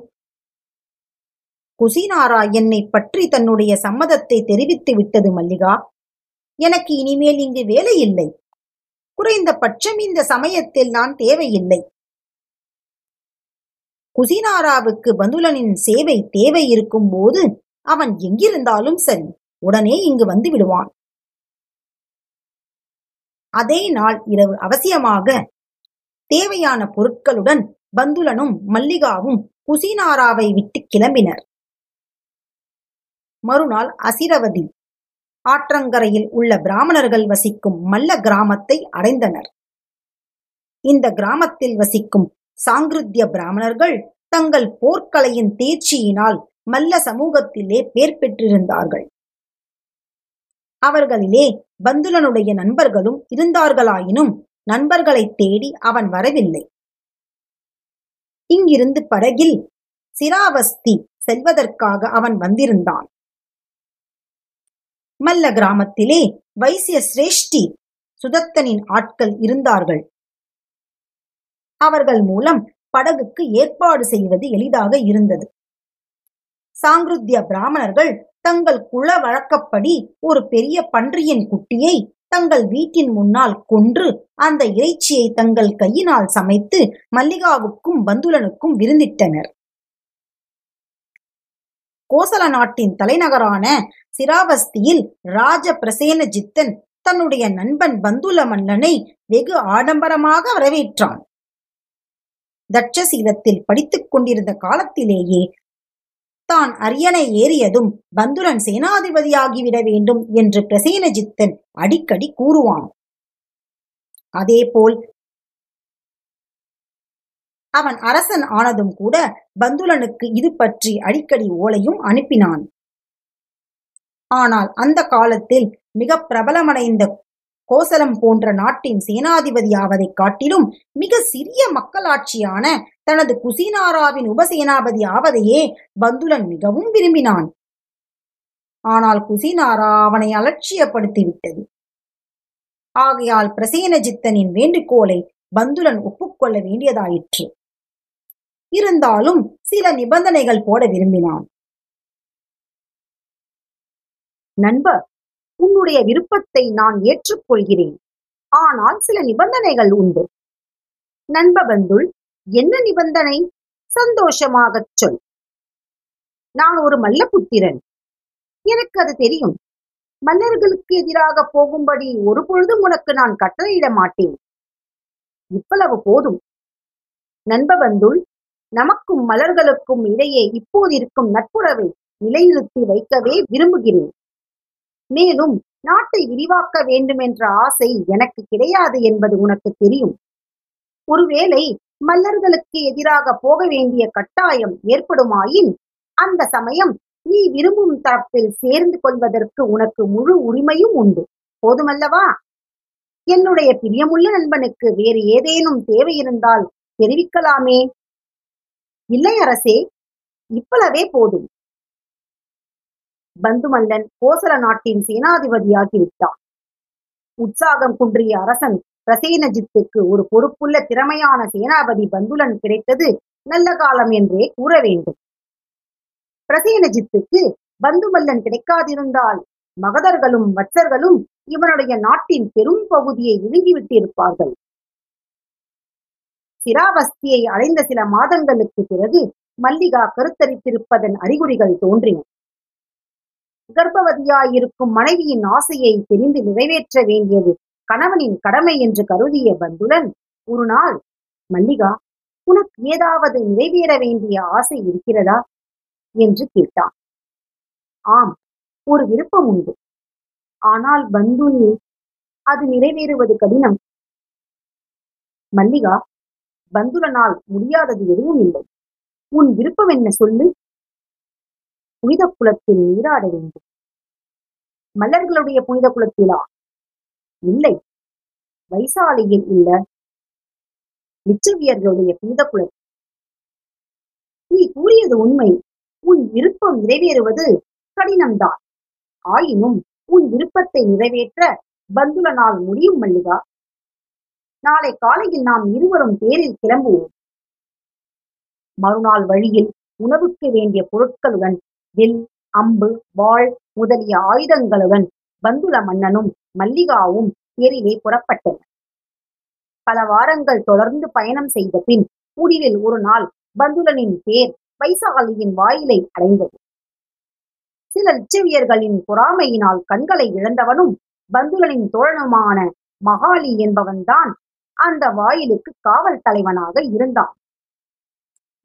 குசினாரா என்னை பற்றி தன்னுடைய சம்மதத்தை தெரிவித்து விட்டது மல்லிகா. எனக்கு இனிமேல் இங்கு வேலை இல்லை. குறைந்த பட்சம் இந்த சமயத்தில் நான் தேவையில்லை. குசினாராவுக்கு பந்துலனின் சேவை தேவை இருக்கும் போது அவன் எங்கிருந்தாலும் சரி உடனே இங்கு வந்து விடுவான். அதே நாள் இரவு அவசியமாக தேவையான பொருட்களுடன் பந்துலனும் மல்லிகாவும் குசினாராவை விட்டு கிளம்பினர். மறுநாள் அசிரவதி ஆற்றங்கரையில் உள்ள பிராமணர்கள் வசிக்கும் மல்ல கிராமத்தை அடைந்தனர். இந்த கிராமத்தில் வசிக்கும் சாங்கிருத்திய பிராமணர்கள் தங்கள் போர்க்கலையின் தேர்ச்சியினால் மல்ல சமூகத்திலே பேர் பெற்றிருந்தார்கள். அவர்களிலே பந்துலனுடைய நண்பர்களும் இருந்தார்களாயினும் நண்பர்களைத் தேடி அவன் வரவில்லை. இங்கிருந்து படகில் சிராவஸ்தி செல்வதற்காக அவன் வந்திருந்தான். மல்ல கிராமத்திலே வைசிய சிரேஷ்டி சுதத்தனின் ஆட்கள் இருந்தார்கள். அவர்கள் மூலம் படகுக்கு ஏற்பாடு செய்வது எளிதாக இருந்தது. சாங்கிருத்திய பிராமணர்கள் தங்கள் குல வழக்கப்படி ஒரு பெரிய பன்றியின் குட்டியை தங்கள் வீட்டின் முன்னால் கொன்று அந்த இறைச்சியை தங்கள் கையினால் சமைத்து மல்லிகாவுக்கும் பந்துலனுக்கும் விருந்திட்டனர். கோசல நாட்டின் தலைநகரான சிராவஸ்தியில் ராஜ பிரசேன ஜித்தன் தன்னுடைய நண்பன் பந்துல மன்னனை வெகு ஆடம்பரமாக வரவேற்றான். தட்சசீலத்தில் படித்துக் கொண்டிருந்த காலத்திலேயே தான் அரியணை ஏறியதும் பந்துலன் சேனாதிபதியாகிவிட வேண்டும் என்று பிரசேனஜித்தன் அடிக்கடி கூறுவான். அதேபோல் அவன் அரசன் ஆனதும் கூட பந்துலனுக்கு இது பற்றி அடிக்கடி ஓலையும் அனுப்பினான். ஆனால் அந்த காலத்தில் மிக பிரபலமடைந்த கோசலம் போன்ற நாட்டின் சேனாதிபதியாவதைக் காட்டிலும் மிக சிறிய மக்களாட்சியான தனது குசினாராவின் உபசேனாபதி ஆவதையே பந்துலன் மிகவும் விரும்பினான். ஆனால் குசினாரா அவனை அலட்சியப்படுத்திவிட்டது. ஆகையால் பிரசேனஜித்தனின் வேண்டுகோளை பந்துலன் ஒப்புக்கொள்ள வேண்டியதாயிற்று. இருந்தாலும் சில நிபந்தனைகள் போட விரும்பினான். நண்பர் உன்னுடைய விருப்பத்தை நான் ஏற்றுக்கொள்கிறேன். ஆனால் சில நிபந்தனைகள் உண்டு. நண்பபந்துள் என்ன நிபந்தனை? சந்தோஷமாகச் சொல். நான் ஒரு மல்லபுத்திரன் எனக்கு அது தெரியும். மன்னர்களுக்கு எதிராக போகும்படி ஒரு பொழுதும் உனக்கு நான் கட்டளையிட மாட்டேன். இவ்வளவு போதும். நண்பபந்துள் நமக்கும் மலர்களுக்கும் இடையே இப்போது இருக்கும் நட்புறவை நிலைநிறுத்தி வைக்கவே விரும்புகிறேன். மேலும் நாட்டை விரிவாக்க வேண்டும் என்ற ஆசை எனக்கு கிடையாது என்பது உனக்கு தெரியும். ஒருவேளை மல்லர்களுக்கு எதிராக போக வேண்டிய கட்டாயம் ஏற்படுமாயின் அந்த சமயம் நீ விரும்பும் தரப்பில் சேர்ந்து கொள்வதற்கு உனக்கு முழு உரிமையும் உண்டு. போதுமல்லவா? என்னுடைய பிரியமுள்ள நண்பனுக்கு வேறு ஏதேனும் தேவை இருந்தால் தெரிவிக்கலாமே. இல்லை அரசே இவ்வளவே போதும். பந்துமல்லன் கோசல நாட்டின் சேனாதிபதியாகிவிட்டான் உற்சாகம் குன்றிய அரசன் பிரசேனஜித்துக்கு ஒரு பொறுப்புள்ள திறமையான சேனாபதி பந்துலன் கிடைத்தது நல்ல காலம் என்றே கூற வேண்டும். பிரசேனஜித்துக்கு பந்துமல்லன் கிடைக்காதிருந்தால் மகதர்களும் வட்சர்களும் இவனுடைய நாட்டின் பெரும் பகுதியை விழுங்கிவிட்டிருப்பார்கள் ஸ்திராவஸ்தியை அடைந்த சில மாதங்களுக்கு பிறகு மல்லிகா கருத்தரித்திருப்பதன் அறிகுறிகள் தோன்றின. கர்ப்பவதியாயிருக்கும் மனைவியின் ஆசையை தெரிந்து நிறைவேற்ற வேண்டியது கணவனின் கடமை என்று கருதிய பந்துலன் ஒரு நாள் மல்லிகா உனக்கு ஏதாவது நிறைவேற வேண்டிய ஆசை இருக்கிறதா? என்று கேட்டான். ஆம் ஒரு விருப்பம் உண்டு. ஆனால் பந்துல் அது நிறைவேறுவது கடினம். மல்லிகா பந்துலனால் முடியாதது எதுவும் இல்லை. உன் விருப்பம் என்ன சொல்லு? புனித குலத்தில் நீராட வேண்டும். மலர்களுடைய புனித குலத்திலா? இல்லை. வைசாலியில் உள்ள லிச்சவியர்களுடைய புனித குலம். நீ கூறியது உண்மை. உன் விருப்பம் நிறைவேறுவது கடினம்தான். ஆயினும் உன் விருப்பத்தை நிறைவேற்ற பந்துலனால் முடியும் மல்லிகா. நாளை காலையில் நாம் இருவரும் தேரில் கிளம்புவோம். மறுநாள் வழியில் உணவுக்கு வேண்டிய பொருட்களுடன் வில் அம்பு வாள் முதலிய ஆயுதங்களுடன் பந்துல மன்னனும் மல்லிகாவும் தேரிலே புறப்பட்டனர். பல வாரங்கள் தொடர்ந்து பயணம் செய்த பின் முடிவில் ஒரு நாள் பந்துலனின் தேர் வைசாலியின் வாயிலை அடைந்தது. சில லிச்சவியர்களின் பொறாமையினால் கண்களை இழந்தவனும் பந்துலனின் தோழனுமான மகாலி என்பவன்தான் அந்த வாயிலுக்கு காவல் தலைவனாக இருந்தான்.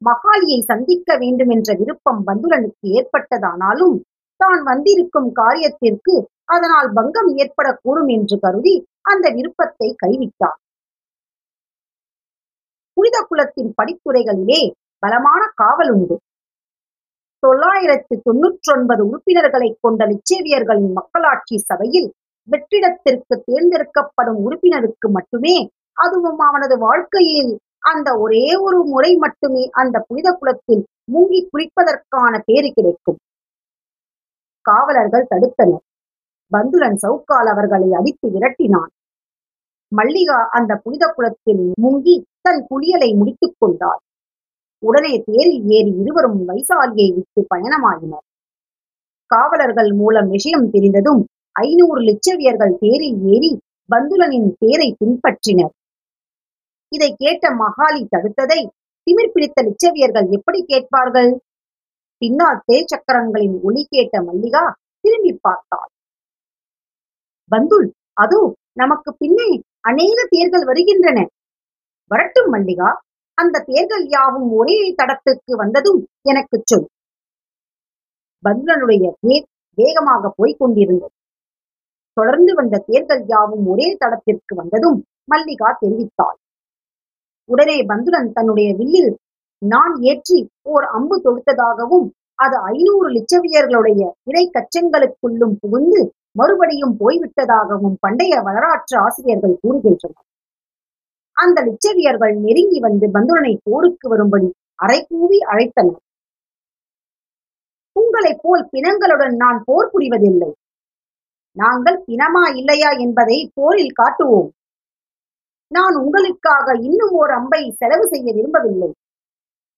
மகாலியை சந்திக்க வேண்டும் என்ற விருப்பம் பந்துலனுக்கு ஏற்பட்டதானாலும் தான் வந்திருக்கும் காரியத்திற்கு அதனால் பங்கம் ஏற்படக்கூடும் என்று கருதி அந்த விருப்பத்தை கைவிட்டார் புனித குலத்தின் படித்துறைகளிலே பலமான காவல் உண்டு. தொள்ளாயிரத்து தொன்னூற்றொன்பது உறுப்பினர்களை கொண்ட லிச்சேவியர்களின் மக்களாட்சி சபையில் வெற்றிடத்திற்கு தேர்ந்தெடுக்கப்படும் உறுப்பினருக்கு மட்டுமே அதுவும் அவனது வாழ்க்கையில் அந்த ஒரே ஒரு முறை மட்டுமே அந்த புனித குலத்தில் மூங்கி குளிப்பதற்கான பேறு கிடைக்கும். காவலர்கள் தடுத்தனர். பந்துலன் சவுக்கால் அவர்களை அடித்து விரட்டினான். மல்லிகா அந்த புனித குலத்தில் முங்கி தன் குளியலை முடித்துக் கொண்டாள். உடனே தேரில் ஏறி இருவரும் வைசாலியை விட்டு பயணமாயினர். காவலர்கள் மூலம் விஷயம் தெரிந்ததும் ஐநூறு லிச்சவியர்கள் தேரில் ஏறி பந்துலனின் தேரை பின்பற்றினர். இதை கேட்ட மகாலி தடுத்ததை திமிர் பிடித்த லிச்சவியர்கள் எப்படி கேட்பார்கள்? பின்னால் தேச்சக்கரங்களின் ஒளி கேட்ட மல்லிகா திரும்பி பார்த்தாள். பந்துல் அதோ நமக்கு பின்னே அநேக தேர்கள் வருகின்றன. வரட்டும் மல்லிகா அந்த தேர்கள் யாவும் ஒரே தடத்துக்கு வந்ததும் எனக்கு சொல். பந்துலனுடைய தேர் வேகமாக போய்க் கொண்டிருந்தது. தொடர்ந்து வந்த தேர்கள் யாவும் ஒரே தடத்திற்கு வந்ததும் மல்லிகா தெரிவித்தாள். உடனே பந்துலன் தன்னுடைய வில்லில் நான் ஏற்றி ஓர் அம்பு தொடுத்ததாகவும் அது ஐநூறு லிச்சவியர்களுடைய இணை கச்சங்களுக்குள்ளும் புகுந்து மறுபடியும் போய்விட்டதாகவும் பண்டைய வரலாற்று ஆசிரியர்கள் கூறுகின்றனர். அந்த லிச்சவியர்கள் நெருங்கி வந்து பந்துலனை போருக்கு வரும்படி அரைக்கூவி அழைத்தனர். உங்களைப் போல் பிணங்களுடன் நான் போர் புரிவதில்லை. நாங்கள் பிணமா இல்லையா என்பதை போரில் காட்டுவோம். நான் உங்களுக்காக இன்னும் ஓர் அம்பை செலவு செய்ய விரும்பவில்லை.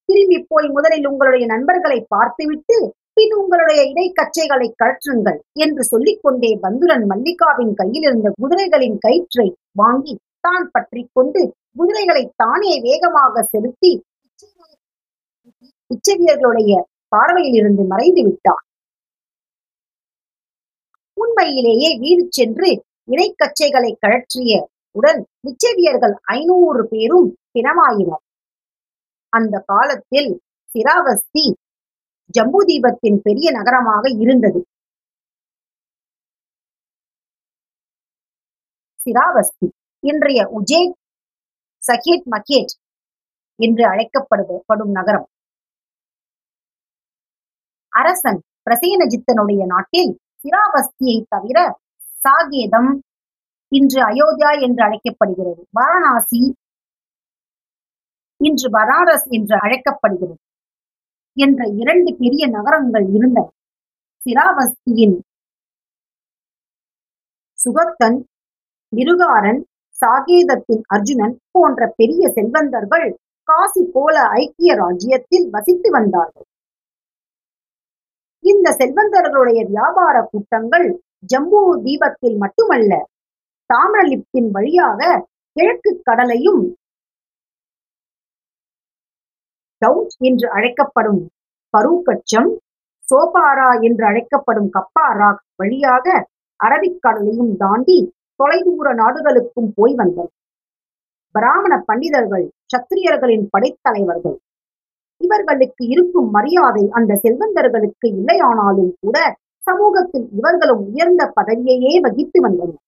திரும்பி போய் முதலில் உங்களுடைய நண்பர்களை பார்த்துவிட்டு பின் உங்களுடைய இடைக்கச்சைகளை கழற்றுங்கள் என்று சொல்லிக் கொண்டே பந்துரன் மல்லிகாவின் கையில் இருந்த குதிரைகளின் கயிற்றை வாங்கி தான் பற்றி கொண்டு குதிரைகளை தானே வேகமாக செலுத்தி பிச்சவியர்களுடைய பார்வையில் இருந்து மறைந்து விட்டான். உண்மையிலேயே வீடு சென்று இடைக்கச்சைகளை கழற்றிய உடன் நிச்சவியர்கள் ஐநூறு பேரும் பிணமாயினர். அந்த காலத்தில் சிராவஸ்தி ஜம்புதீபத்தின் பெரிய நகரமாக இருந்தது. சிராவஸ்தி இன்றைய உஜேக் சகேட் மகேட் என்று அழைக்கப்படுபடும் நகரம். அரசன் பிரசேனஜித்தனுடைய நாட்டில் சிராவஸ்தியை தவிர சாகேதம் இன்று அயோத்தியா என்று அழைக்கப்படுகிறது. வாரணாசி இன்று பனாரஸ் என்று அழைக்கப்படுகிறது. என்ற இரண்டு பெரிய நகரங்கள் இருந்தன சிராவஸ்தியின் சுகத்தன் மிருகாரன் சாகேதத்தின் அர்ஜுனன் போன்ற பெரிய செல்வந்தர்கள் காசி போல ஐக்கிய ராஜ்யத்தில் வசித்து வந்தார்கள். இந்த செல்வந்தர்களுடைய வியாபார கூட்டங்கள் ஜம்பு தீபத்தில் மட்டுமல்ல தாமிரலிப்தின் வழியாக கிழக்கு கடலையும் டவுட் என்று அழைக்கப்படும் பரூக்கச்சம் சோபாரா என்று அழைக்கப்படும் கப்பாரா வழியாக அரபிக்கடலையும் தாண்டி தொலைதூர நாடுகளுக்கும் போய் வந்தனர். பிராமண பண்டிதர்கள் சத்திரியர்களின் படைத்தலைவர்கள். இவர்களுக்கு இருக்கும் மரியாதை அந்த செல்வந்தர்களுக்கு இல்லையானாலும் கூட சமூகத்தில் இவர்களும் உயர்ந்த பதவியையே வகித்து வந்தனர்.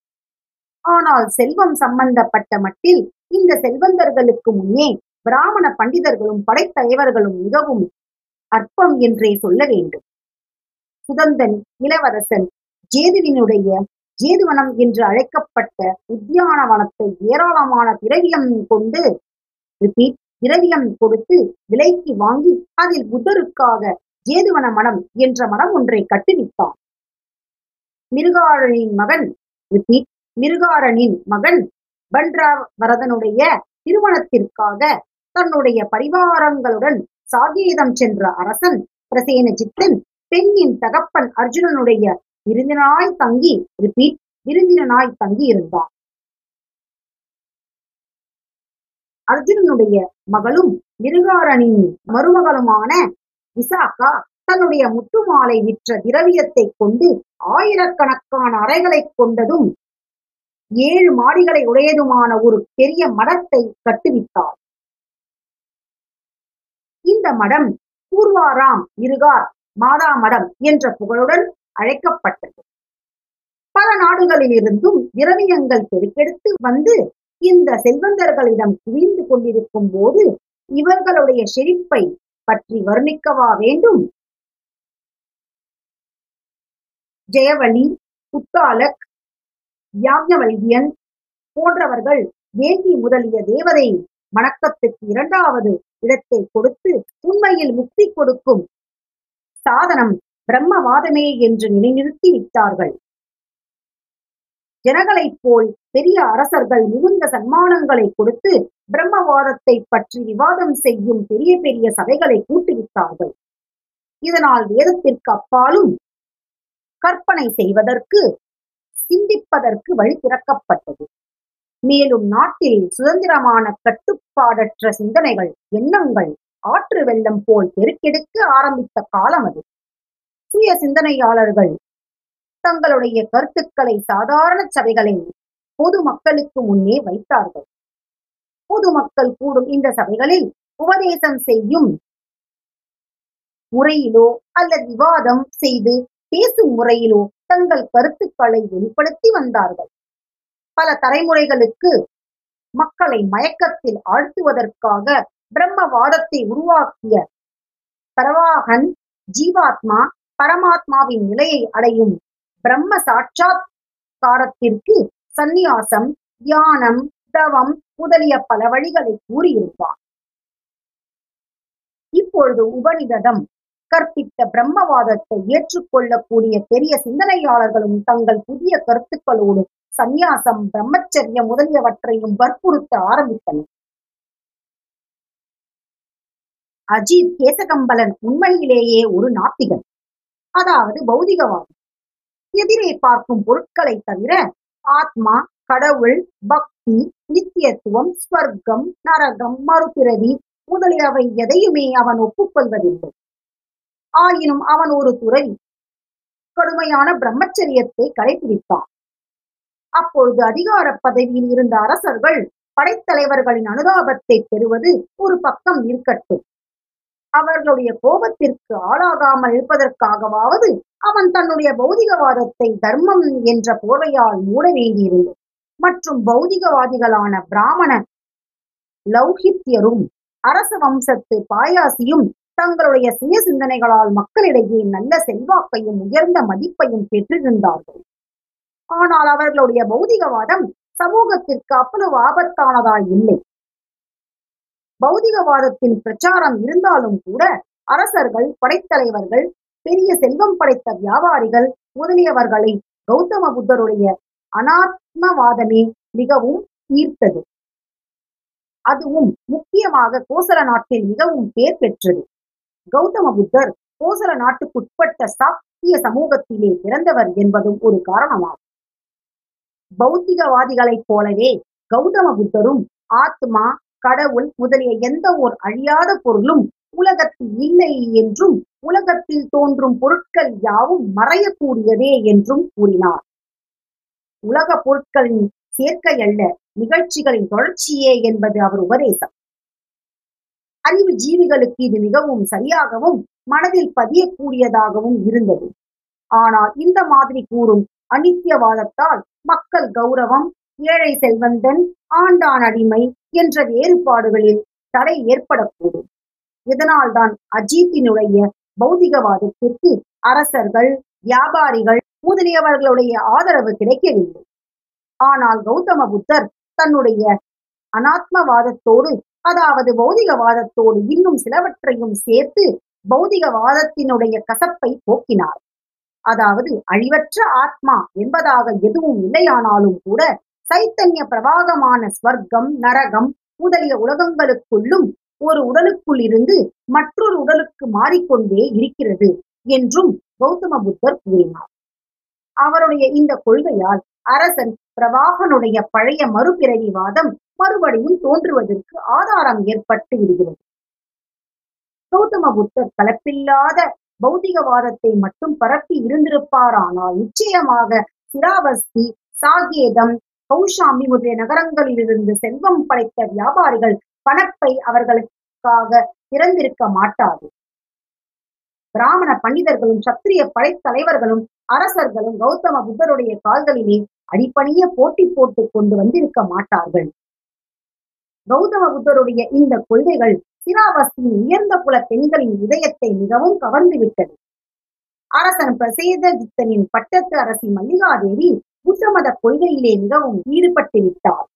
ஆனால் செல்வம் சம்பந்தப்பட்ட மட்டில் இந்த செல்வந்தர்களுக்கு முன்னே பிராமண பண்டிதர்களும் படைத்தலைவர்களும் மிகவும் அற்பம் என்றே சொல்ல வேண்டும். சுதந்தன் இளவரசன் ஜேதுவினுடைய ஜேதுவனம் என்று அழைக்கப்பட்ட உத்தியானவனத்தை ஏராளமான திரவியம் கொண்டு ரிப்பீட் திரவியம் கொடுத்து விலைக்கு வாங்கி அதில் புத்தருக்காக ஜேதுவன மனம் என்ற மனம் ஒன்றை கட்டுவித்தான் மிருகாளனின் மகன் ரிப்பீட் மிருகாரனின் மகன் பண்ராவரதனுடைய திருமணத்திற்காக தன்னுடைய பரிவாரங்களுடன் சாகேதம் சென்ற அரசன் பிரசேனஜித்தன் பெண்ணின் தகப்பன் அர்ஜுனனுடைய விருந்தினாய் தங்கி ரிப்பீட் விருந்தினாய் தங்கி இருந்தான் அர்ஜுனனுடைய மகளும் மிருகாரனின் மருமகளுமான விசாகா தன்னுடைய முத்துமாலை விற்ற திரவியத்தை கொண்டு ஆயிரக்கணக்கான அறைகளைக் கொண்டதும் ஏழு மாடிகளை உடையதுமான ஒரு பெரிய மடத்தை கட்டுவித்தார். இந்த மடம் பூர்வாராம் இருகார் மாதா மடம் என்ற புகழுடன் அழைக்கப்பட்டது. பல நாடுகளிலிருந்தும் திரவியங்கள் பெருக்கெடுத்து வந்து இந்த செல்வந்தர்களிடம் குவிந்து கொண்டிருக்கும் போது இவர்களுடைய செழிப்பை பற்றி வர்ணிக்கவா வேண்டும்? ஜெயவலி புத்தாலக் யாக்ஞவல்யன் போன்றவர்கள் வேங்கி முதலிய தேவதை வணக்கத்துக்கு இரண்டாவது இடத்தை கொடுத்து உண்மையில் முக்தி கொடுக்கும் சாதனம் பிரம்மவாதமே என்று நிலைநிறுத்தி விட்டார்கள். ஜனங்களைப் போல் பெரிய அரசர்கள் மிகுந்த சன்மானங்களை கொடுத்து பிரம்மவாதத்தை பற்றி விவாதம் செய்யும் பெரிய பெரிய சபைகளை கூட்டுவித்தார்கள் இதனால் வேதத்திற்கு அப்பாலும் கற்பனை செய்வதற்கு சிந்திப்பதற்கு வழி திறக்கப்பட்டது. மேலும் நாட்டில் சுதந்திரமான கட்டுப்பாடற்ற சிந்தனைகள் எண்ணங்கள் ஆற்று வெள்ளம் போல் பெருக்கெடுக்க ஆரம்பித்த காலம் அது. சுய சிந்தனையாளர்கள் தங்களுடைய கருத்துக்களை சாதாரண சபைகளில் பொது மக்களுக்கு முன்னே வைத்தார்கள். பொதுமக்கள் கூடும் இந்த சபைகளில் உபதேசம் செய்யும் முறையிலோ அல்லது விவாதம் செய்து பேசும் முறையிலோ தங்கள் கருத்துக்களை வெளிப்படுத்தி வந்தார்கள். பல தலைமுறைகளுக்கு மக்களை மயக்கத்தில் ஆழ்த்துவதற்காக பிரம்மவாதத்தை உருவாக்கிய பரவாகன் ஜீவாத்மா பரமாத்மாவின் நிலையை அடையும் பிரம்ம சாட்சாத் காரத்திற்கு சந்நியாசம் தியானம் தவம் முதலிய பல வழிகளை கூறியிருப்பார். இப்பொழுது உபனிடதம். கற்பித்த பிரம்மவாதத்தை ஏற்றுக்கொள்ளக்கூடிய பெரிய சிந்தனையாளர்களும் தங்கள் புதிய கருத்துக்களோடு சந்நியாசம் பிரம்மச்சரியம் முதலியவற்றையும் வற்புறுத்த ஆரம்பித்தனர். அஜித் கேசகம்பலன் உண்மையிலேயே ஒரு நாத்திகன் அதாவது பௌதிகவாதம் எதிரே பார்க்கும் பொருட்களை தவிர ஆத்மா கடவுள் பக்தி நித்தியத்துவம் ஸ்வர்க்கம் நரகம் மறுபிறவி முதலியவை எதையுமே அவன் ஒப்புக்கொள்வதில்லை. ஆயினும் அவன் ஒரு துறை கடுமையான பிரம்மச்சரியத்தை கடைபிடித்தான் அப்பொழுது அதிகார பதவியில் இருந்த அரசர்கள் படைத்தலைவர்களின் அனுதாபத்தை பெறுவது ஒரு பக்கம் இருக்கட்டும். அவர்களுடைய கோபத்திற்கு ஆளாகாமல் இருப்பதற்காகவாவது அவன் தன்னுடைய பௌதிகவாதத்தை தர்மம் என்ற போர்வையால் மூட வேண்டியிருந்தது. மற்றும் பௌதிகவாதிகளான பிராமண லௌகித்யரும் அரச வம்சத்து பாயாசியும் தங்களுடைய சுய சிந்தனைகளால் மக்களிடையே நல்ல செல்வாக்கையும் உயர்ந்த மதிப்பையும் பெற்றிருந்தார்கள். ஆனால் அவர்களுடைய பௌதிகவாதம் சமூகத்திற்கு அவ்வளவு ஆபத்தானதாய் இல்லை. பௌதிகவாதத்தின் பிரச்சாரம் இருந்தாலும் கூட அரசர்கள் படைத்தலைவர்கள் பெரிய செல்வம் படைத்த வியாபாரிகள் முதலியவர்களை கௌதம புத்தருடைய அனாத்மவாதமே மிகவும் ஈர்த்தது. அதுவும் முக்கியமாக கோசல நாட்டில் மிகவும் பேர் பெற்றது. கௌதம புத்தர் கோசல நாட்டுக்குட்பட்ட சாத்திய சமூகத்திலே பிறந்தவர் என்பதும் ஒரு காரணமாகும். பௌத்திகவாதிகளைப் போலவே கௌதம புத்தரும் ஆத்மா கடவுள் முதலிய எந்த ஓர் அழியாத பொருளும் உலகத்தில் இல்லை என்றும் உலகத்தில் தோன்றும் பொருட்கள் யாவும் மறையக்கூடியதே என்றும் கூறினார். உலக பொருட்களின் சேர்க்கை அல்ல நிகழ்ச்சிகளின் தொடர்ச்சியே என்பது அவர் உபதேசம். அறிவு ஜீவிகளுக்கு இது மிகவும் சரியாகவும் மனதில் பதியக்கூடியதாகவும் இருந்தது. ஆனால் இந்த மாதிரி கூறும் அனித்தியவாதத்தால் மக்கள் கௌரவம் ஏழை செல்வந்தன் ஆண்டான் அடிமை என்ற வேறுபாடுகளில் தடை ஏற்படக்கூடும். இதனால்தான் அஜித்தினுடைய பௌதிகவாதத்திற்கு அரசர்கள் வியாபாரிகள் முதலியவர்களுடைய ஆதரவு கிடைக்கவில்லை. ஆனால் கௌதம புத்தர் தன்னுடைய அனாத்மவாதத்தோடு அதாவது பௌதிகவாதத்தோடு இன்னும் சிலவற்றையும் சேர்த்து பௌதிகவாதத்தினுடைய கசப்பை போக்கினார். அதாவது அழிவற்ற ஆத்மா என்பதாக எதுவும் இல்லையானாலும் கூட சைத்தன்ய பிரவாகமான ஸ்வர்க்கம் நரகம் முதலிய உலகங்களுக்குள்ளும் ஒரு உடலுக்குள் இருந்து மற்றொரு உடலுக்கு மாறிக்கொண்டே இருக்கிறது என்றும் கௌதம புத்தர் கூறினார். அவருடைய இந்த கொள்கையால் அரசன் பிரவாகனுடைய பழைய மறுபிறவிவாதம் மறுபடியும் தோன்றுவதற்கு ஆதாரம் ஏற்பட்டு விடுகிறது. கௌதம புத்தர் கலப்பில்லாத பௌதிகவாதத்தை மட்டும் பரப்பி இருந்திருப்பாரானால் நிச்சயமாக சிராவஸ்தி சாகேதம் கௌஷாமி முதலிய நகரங்களிலிருந்து செல்வம் படைத்த வியாபாரிகள் பணப்பை அவர்களுக்காக திறந்திருக்க மாட்டாது. பிராமண பண்டிதர்களும் சத்திரிய படைத்தலைவர்களும் அரசர்களும் கௌதம புத்தருடைய கால்களிலே அடிப்பணிய போட்டி போட்டுக் கொண்டு வந்திருக்க மாட்டார்கள். கௌதம புத்தருடைய இந்த கொள்கைகள் சிராவஸ்தியின் உயர்ந்த குல பெண்களின் இதயத்தை மிகவும் கவர்ந்து விட்டது. அரசன் பிரசேதஜித்தனின் பட்டத்து அரசி மல்லிகாதேவி புத்தமத கொள்கையிலே மிகவும் ஈடுபட்டு விட்டார்.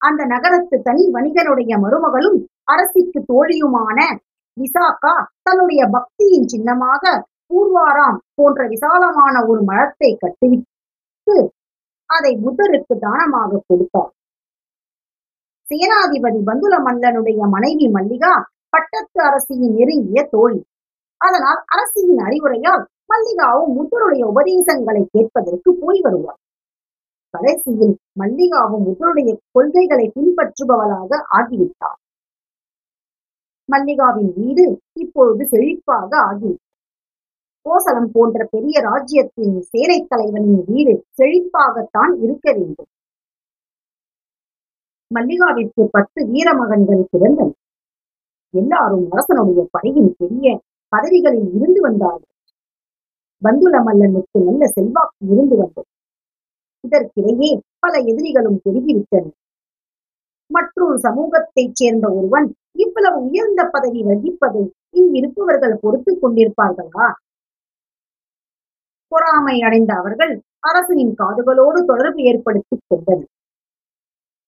அந்த நகரத்து தனி வணிகனுடைய மருமகளும் அரசிக்கு தோழியுமான விசாகா தன்னுடைய பக்தியின் சின்னமாக பூர்வாராம் போன்ற விசாலமான ஒரு மரத்தை கட்டுவித்து அதை புத்தருக்கு தானமாக கொடுத்தார். சேனாதிபதி பந்துல மன்னனுடைய மனைவி மல்லிகா பட்டத்து அரசியின் நெருங்கிய தோழி. அதனால் அரசியின் அறிவுரையால் மல்லிகாவும் முத்தருடைய உபதேசங்களை கேட்பதற்கு போய் வருவார். கடைசியில் மல்லிகாவும் முத்தருடைய கொள்கைகளை பின்பற்றுபவளாக ஆகிவிட்டார் மல்லிகாவின் வீடு இப்பொழுது செழிப்பாக ஆகிவிட்டது. கோசலம் போன்ற பெரிய ராஜ்யத்தின் சேனை தலைவனின் வீடு செழிப்பாகத்தான் இருக்க வேண்டும். மல்லிகாவிற்கு பத்து வீரமகன்கள் பிறந்தனர் எல்லாரும் அரசனுடைய படையின் பெரிய பதவிகளில் இருந்து வந்தார்கள். பந்துல மல்லனுக்கு நல்ல செல்வாக்கு இருந்து வந்தது. இதற்கிடையே பல எதிரிகளும் பெருகிவிட்டனர். மற்றொரு சமூகத்தைச் சேர்ந்த ஒருவன் இவ்வளவு உயர்ந்த பதவி வகிப்பதை இங்கிருப்பவர்கள் பொறுத்துக் கொண்டிருப்பார்களா? பொறாமை அடைந்த அவர்கள் அரசனின் காதுகளோடு தொடர்பு ஏற்படுத்திக் கொண்டனர்.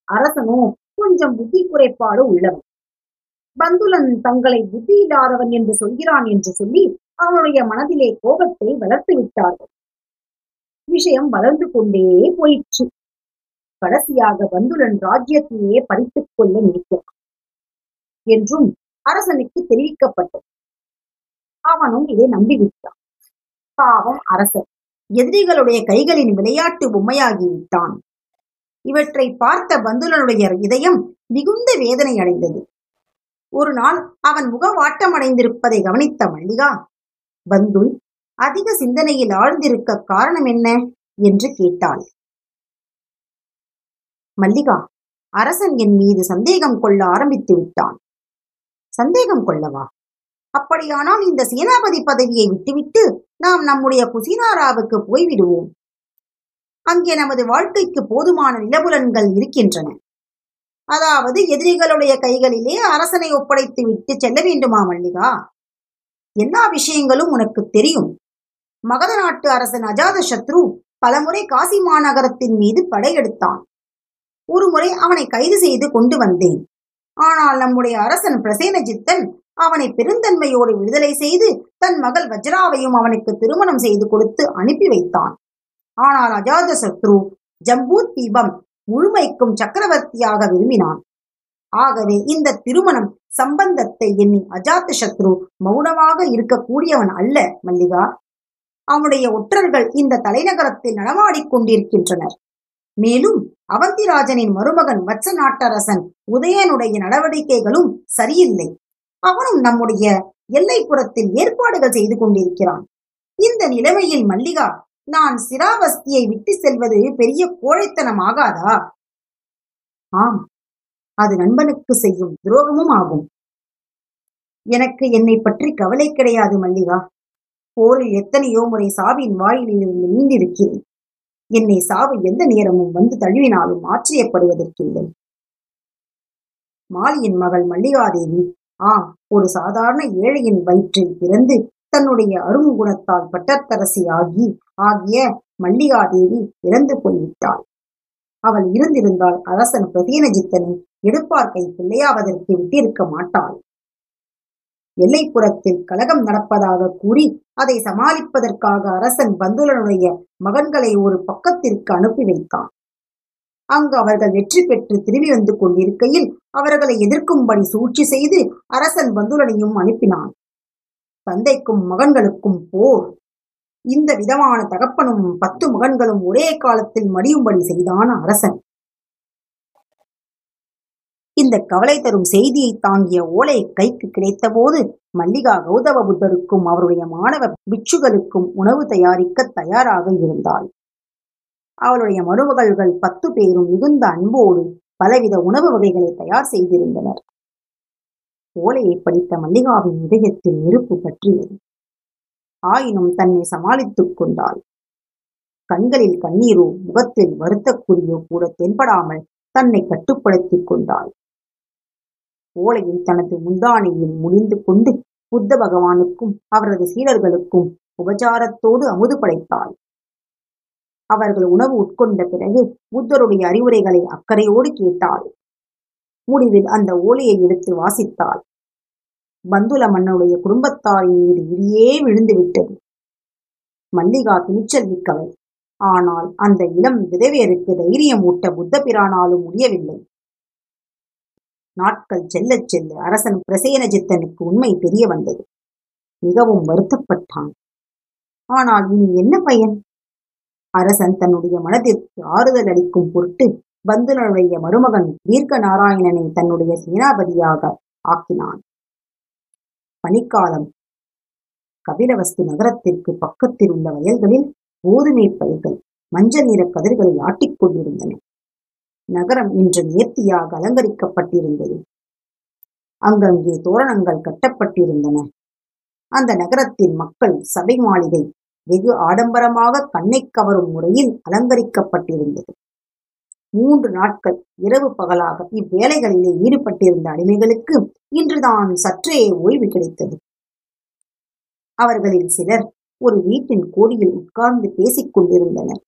அரசனும் கொஞ்சம் புத்தி குறைபாடு உள்ளவன். பந்துலன் தங்களை புத்தி இல்லாதவன் என்று சொல்கிறான் என்று சொல்லி அவனுடைய மனதிலே கோபத்தை வளர்த்து விட்டார்கள். விஷயம் வளர்ந்து கொண்டே போயிற்று. கடைசியாக பந்துலன் ராஜ்யத்தையே பறித்துக் கொள்ள நினைக்கிறான் என்றும் அரசனுக்கு தெரிவிக்கப்பட்டது. அவனும் இதை நம்பிவிட்டான். பாவம் அரசன் எதிரிகளுடைய கைகளின் விளையாட்டு பொம்மையாகி விட்டான் இவற்றை பார்த்த பந்துலனுடைய இதயம் மிகுந்த வேதனை அடைந்தது. ஒரு நாள் அவன் முகவாட்டம் அடைந்திருப்பதை கவனித்த மல்லிகா பந்துல் அதிக சிந்தனையில் ஆழ்ந்திருக்க காரணம் என்ன? என்று கேட்டாள். மல்லிகா அரசன் என் மீது சந்தேகம் கொள்ள ஆரம்பித்து விட்டான். சந்தேகம் கொள்ளவா? அப்படியானால் இந்த சேனாபதி பதவியை விட்டுவிட்டு நாம் நம்முடைய குசினாராவுக்கு போய்விடுவோம். அங்கே நமது வாழ்க்கைக்கு போதுமான நிலபுலன்கள் இருக்கின்றன. அதாவது எதிரிகளுடைய கைகளிலே அரசனை ஒப்படைத்து விட்டு செல்ல வேண்டுமா மல்லிகா? எல்லா விஷயங்களும் உனக்கு தெரியும். மகத நாட்டு அரசன் அஜாத சத்ரு பலமுறை காசி மாநகரத்தின் மீது படையெடுத்தான் ஒருமுறை அவனை கைது செய்து கொண்டு வந்தேன். ஆனால் நம்முடைய அரசன் பிரசேனஜித்தன் அவனை பெருந்தன்மையோடு விடுதலை செய்து தன் மகள் வஜ்ராவையும் அவனுக்கு திருமணம் செய்து கொடுத்து அனுப்பி வைத்தான். ஆனால் அஜாத சத்ரு ஜம்பூத் தீபம் முழுமைக்கும் சக்கரவர்த்தியாக விரும்பினான். ஆகவே இந்த திருமணம் சம்பந்தத்தை எண்ணி அஜாத்த சத்ரு மௌனமாக இருக்கக்கூடியவன் அல்ல மல்லிகா. அவனுடைய ஒற்றர்கள் இந்த தலைநகரத்தில் நடமாடிக் கொண்டிருக்கின்றனர். மேலும் அவந்திராஜனின் மருமகன் வச்ச நாட்டரசன் உதயனுடைய நடவடிக்கைகளும் சரியில்லை. அவனும் நம்முடைய எல்லைப்புறத்தில் ஏற்பாடுகள் செய்து கொண்டிருக்கிறான். இந்த நிலைமையில் மல்லிகா நான் சிராவஸ்தியை விட்டு செல்வது பெரிய கோழைத்தனம் ஆகாதா ஆம் அது நண்பனுக்கு செய்யும் துரோகமும் ஆகும். எனக்கு என்னை பற்றி கவலை கிடையாது மல்லிகா. போரில் எத்தனையோ முறை சாவின் வாயிலிருந்து மீண்டிருக்கிறேன் என்னை சாவு எந்த நேரமும் வந்து தழுவினாலும் ஆச்சரியப்படுவதற்கில்லை மாலியின் மகள் மல்லிகாதேவி ஆம் ஒரு சாதாரண ஏழையின் வயிற்றில் பிறந்து தன்னுடைய அருங்குணத்தால் பட்டத்தரசி ஆகி ஆகிய மல்லிகாதேவி இறந்து போய்விட்டாள். அவள் இருந்திருந்தால் அரசன் பிரதீனஜித்தனை எடுப்பார்க்கை பிள்ளையாவதற்கு விட்டிருக்க மாட்டாள். எல்லைப்புறத்தில் கலகம் நடப்பதாக கூறி அதை சமாளிப்பதற்காக அரசன் பந்துலனுடைய மகன்களை ஒரு பக்கத்திற்கு அனுப்பி வைத்தான். அங்கு அவர்கள் வெற்றி பெற்று திரும்பி வந்து கொண்டிருக்கையில் அவர்களை எதிர்க்கும்படி சூழ்ச்சி செய்து அரசன் பந்துலனையும் அனுப்பினான். தந்தைக்கும் மகன்களுக்கும் போர் இந்த விதமான தகப்பனும் பத்து மகன்களும் ஒரே காலத்தில் மடியும்படி செய்தான் அரசன். இந்த கவலை தரும் செய்தியை தாங்கிய ஓலை கைக்கு கிடைத்தபோது மல்லிகா கௌதம புத்தருக்கும் அவருடைய மாணவ பிட்சுகளுக்கும் உணவு தயாரிக்க தயாராக இருந்தாள். அவளுடைய மருமகள்கள் பத்து பேரும் மிகுந்த அன்போடு பலவித உணவு வகைகளை தயார் செய்திருந்தனர். ஓலையை படித்த மல்லிகாவின் இதயத்தில் நெருப்பு பற்றியது. ஆயினும் தன்னை சமாளித்துக் கொண்டாள். கண்களில் கண்ணீரோ முகத்தில் வருத்தக்குறியோ கூட தென்படாமல் தன்னை கட்டுப்படுத்திக் கொண்டாள். ஓலையில் தனது முந்தானையில் முடிந்து கொண்டு புத்த பகவானுக்கும் அவரது சீடர்களுக்கும் உபச்சாரத்தோடு அமுது படைத்தாள். அவர்கள் உணவு உட்கொண்ட பிறகு புத்தருடைய அறிவுரைகளை அக்கறையோடு கேட்டாள். முடிவில் அந்த ஓலையை எடுத்து வாசித்தாள். பந்துல மன்னனுடைய குடும்பத்தாரின் மீது இடியே விழுந்து விட்டது. மல்லிகா துணிச்சல் மிக்கவள். ஆனால் அந்த இளம் விதவையருக்கு தைரியம் ஊட்ட புத்த பிரானாலும் முடியவில்லை. நாட்கள் செல்லச் செல்ல அரசன் பிரசேனஜித்தனுக்கு உண்மை தெரிய வந்தது. மிகவும் வருத்தப்பட்டான். ஆனால் இனி என்ன பயன்? அரசன் தன்னுடைய மனதிற்கு ஆறுதல் அளிக்கும் பொருட்டு பந்துலனுடைய மருமகன் தீர்க்க நாராயணனை தன்னுடைய சேனாபதியாக ஆக்கினான். பனிக்காலம். கபிலவஸ்து நகரத்திற்கு பக்கத்தில் உள்ள வயல்களில் கோதுமை பயிர்கள் மஞ்சள் நிற கதிர்களை ஆட்டிக் கொண்டிருந்தன. நகரம் இன்று நேர்த்தியாக அலங்கரிக்கப்பட்டிருந்தது. அங்கங்கே தோரணங்கள் கட்டப்பட்டிருந்தன. அந்த நகரத்தின் மக்கள் சபை மாளிகை வெகு ஆடம்பரமாக கண்ணை கவரும் முறையில் அலங்கரிக்கப்பட்டிருந்தது. மூன்று நாட்கள் இரவு பகலாக இவ்வேலைகளிலே ஈடுபட்டிருந்த அடிமைகளுக்கு இன்றுதான் சற்றே ஓய்வு கிடைத்தது. அவர்களில் சிலர் ஒரு வீட்டின் கோடியில் உட்கார்ந்து பேசிக் கொண்டிருந்தனர்.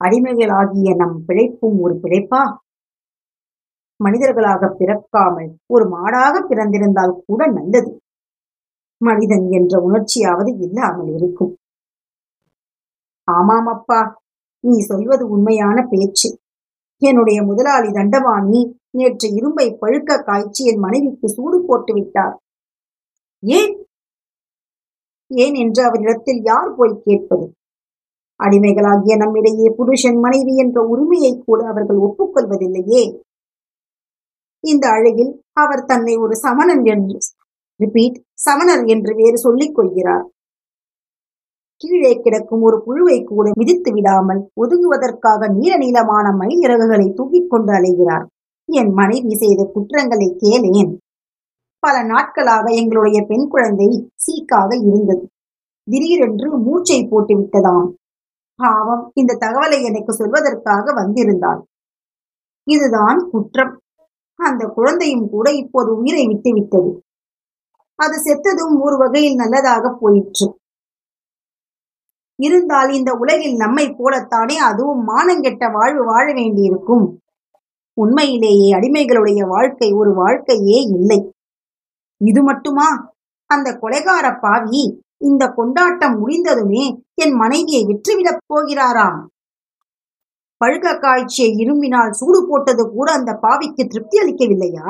அடிமைகளாகிய நம் பிழைப்பும் ஒரு பிழைப்பா? மனிதர்களாக பிறக்காமல் ஒரு மாடாக பிறந்திருந்தால் கூட நல்லது. மனிதன் என்ற உணர்ச்சியாவது இல்லாமல் இருக்கும். ஆமாம் அப்பா நீ சொல்வது உண்மையான பேச்சு. என்னுடைய முதலாளி தண்டபாணி நேற்று இரும்பை பழுக்க காய்ச்சி என் மனைவிக்கு சூடு போட்டு விட்டார். ஏன்? ஏன் என்று அவரிடத்தில் யார் போய் கேட்பது? அடிமைகளாகிய நம்மிடையே புருஷன் மனைவி என்ற உரிமையை கூட அவர்கள் ஒப்புக்கொள்வதில்லையே. இந்த அழகில் அவர் தன்னை ஒரு சமணன் என்று ரிப்பீட் சமணர் என்று வேறு சொல்லிக் கொள்கிறார். கீழே கிடக்கும் ஒரு புழுவை கூட மிதித்து விடாமல் ஒதுங்குவதற்காக நீல நீளமான மயில் இறகுகளை தூக்கிக் கொண்டு அலைகிறார். என் மனைவி செய்த குற்றங்களை கேளேன். பல நாட்களாக எங்களுடைய பெண் குழந்தை சீக்காக இருந்தது. திடீரென்று மூச்சை போட்டு விட்டதாம். பாவம் இந்த தகவலை எனக்கு சொல்வதற்காக வந்திருந்தாள். இதுதான் குற்றம். அந்த குழந்தையும் கூட இப்போது உயிரை விட்டு விட்டது. அது செத்ததும் ஒரு வகையில் நல்லதாக போயிற்று. இருந்தால் இந்த உலகில் நம்மை போலத்தானே அதுவும் மானங்கெட்ட வாழ்வு வாழ வேண்டியிருக்கும். உண்மையிலேயே அடிமைகளுடைய வாழ்க்கை ஒரு வாழ்க்கையே இல்லை. இது மட்டுமா? அந்த கொலைகார பாவி இந்த கொண்டாட்டம் முடிந்ததுமே என் மனைவியை விற்றுவிடப் போகிறாராம். பழுக்க காய்ச்சியை இரும்பினால் சூடு போட்டது கூட அந்த பாவிக்கு திருப்தி அளிக்கவில்லையா?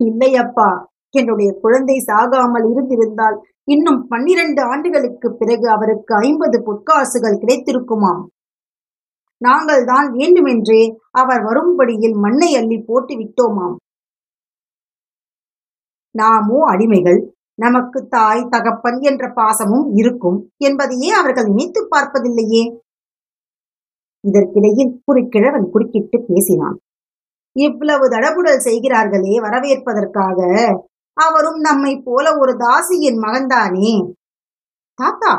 இல்லையப்பா என்னுடைய குழந்தை சாகாமல் இருந்திருந்தால் இன்னும் பன்னிரண்டு ஆண்டுகளுக்கு பிறகு அவருக்கு ஐம்பது பொற்காசுகள் கிடைத்திருக்குமாம். நாங்கள் தான் வேண்டுமென்றே அவர் வரும்படியில் மண்ணை அள்ளி போட்டு விட்டோமாம். நாமோ அடிமைகள் நமக்கு தாய் தகப்பன் என்ற பாசமும் இருக்கும் என்பதையே அவர்கள் நினைத்து பார்ப்பதில்லையே. இதற்கிடையில் ஒரு கிழவன் குறுக்கிட்டு பேசினான். இவ்வளவு தடபுடல் செய்கிறார்களே வரவேற்பதற்காக. அவரும் நம்மை போல ஒரு தாசியின் மகன்தானே? தாத்தா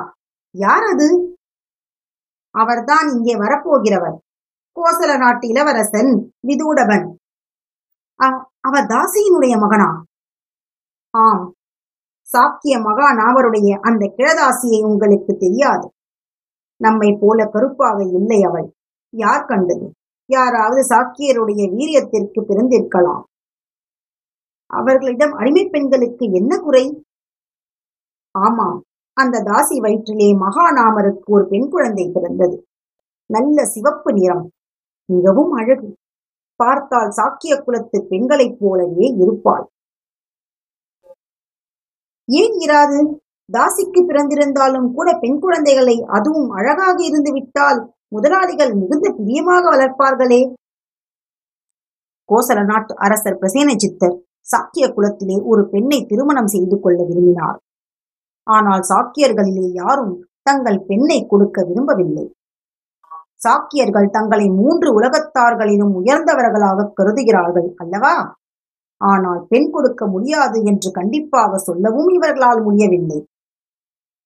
யார் அது அவர்தான் இங்கே வரப்போகிறவர். கோசல நாட்டு இளவரசன் விதூடவன். அவர் தாசியினுடைய மகனா? ஆம். சாக்கிய மகான் அவருடைய அந்த கிழதாசியை உங்களுக்கு தெரியாது. நம்மை போல கருப்பாக இல்லை அவள். யார் கண்டது? யாராவது சாக்கியருடைய வீரியத்திற்கு பிறந்திருக்கலாம். அவர்களிடம் அடிமை பெண்களுக்கு என்ன குறை? ஆமாம் அந்த தாசி வயிற்றிலே மகாநாமருக்கு ஒரு பெண் குழந்தை பிறந்தது. நல்ல சிவப்பு நிறம் மிகவும் அழகு. பார்த்தால் சாக்கிய குலத்து பெண்களைப் போலவே இருப்பாள். ஏன் இராது? தாசிக்கு பிறந்திருந்தாலும் கூட பெண் குழந்தைகளை அதுவும் அழகாக இருந்து விட்டால் முதலாளிகள் மிகுந்த பிரியமாக வளர்ப்பார்களே. கோசல நாட்டு அரசர் பிரசேனஜித்தர் சாக்கிய குலத்திலே ஒரு பெண்ணை திருமணம் செய்து கொள்ள விரும்பினார். ஆனால் சாக்கியர்களிலே யாரும் தங்கள் பெண்ணை கொடுக்க விரும்பவில்லை. சாக்கியர்கள் தங்களை மூன்று உலகத்தார்களிலும் உயர்ந்தவர்களாக கருதுகிறார்கள் அல்லவா? ஆனால் பெண் கொடுக்க முடியாது என்று கண்டிப்பாக சொல்லவும் இவர்களால் முடியவில்லை.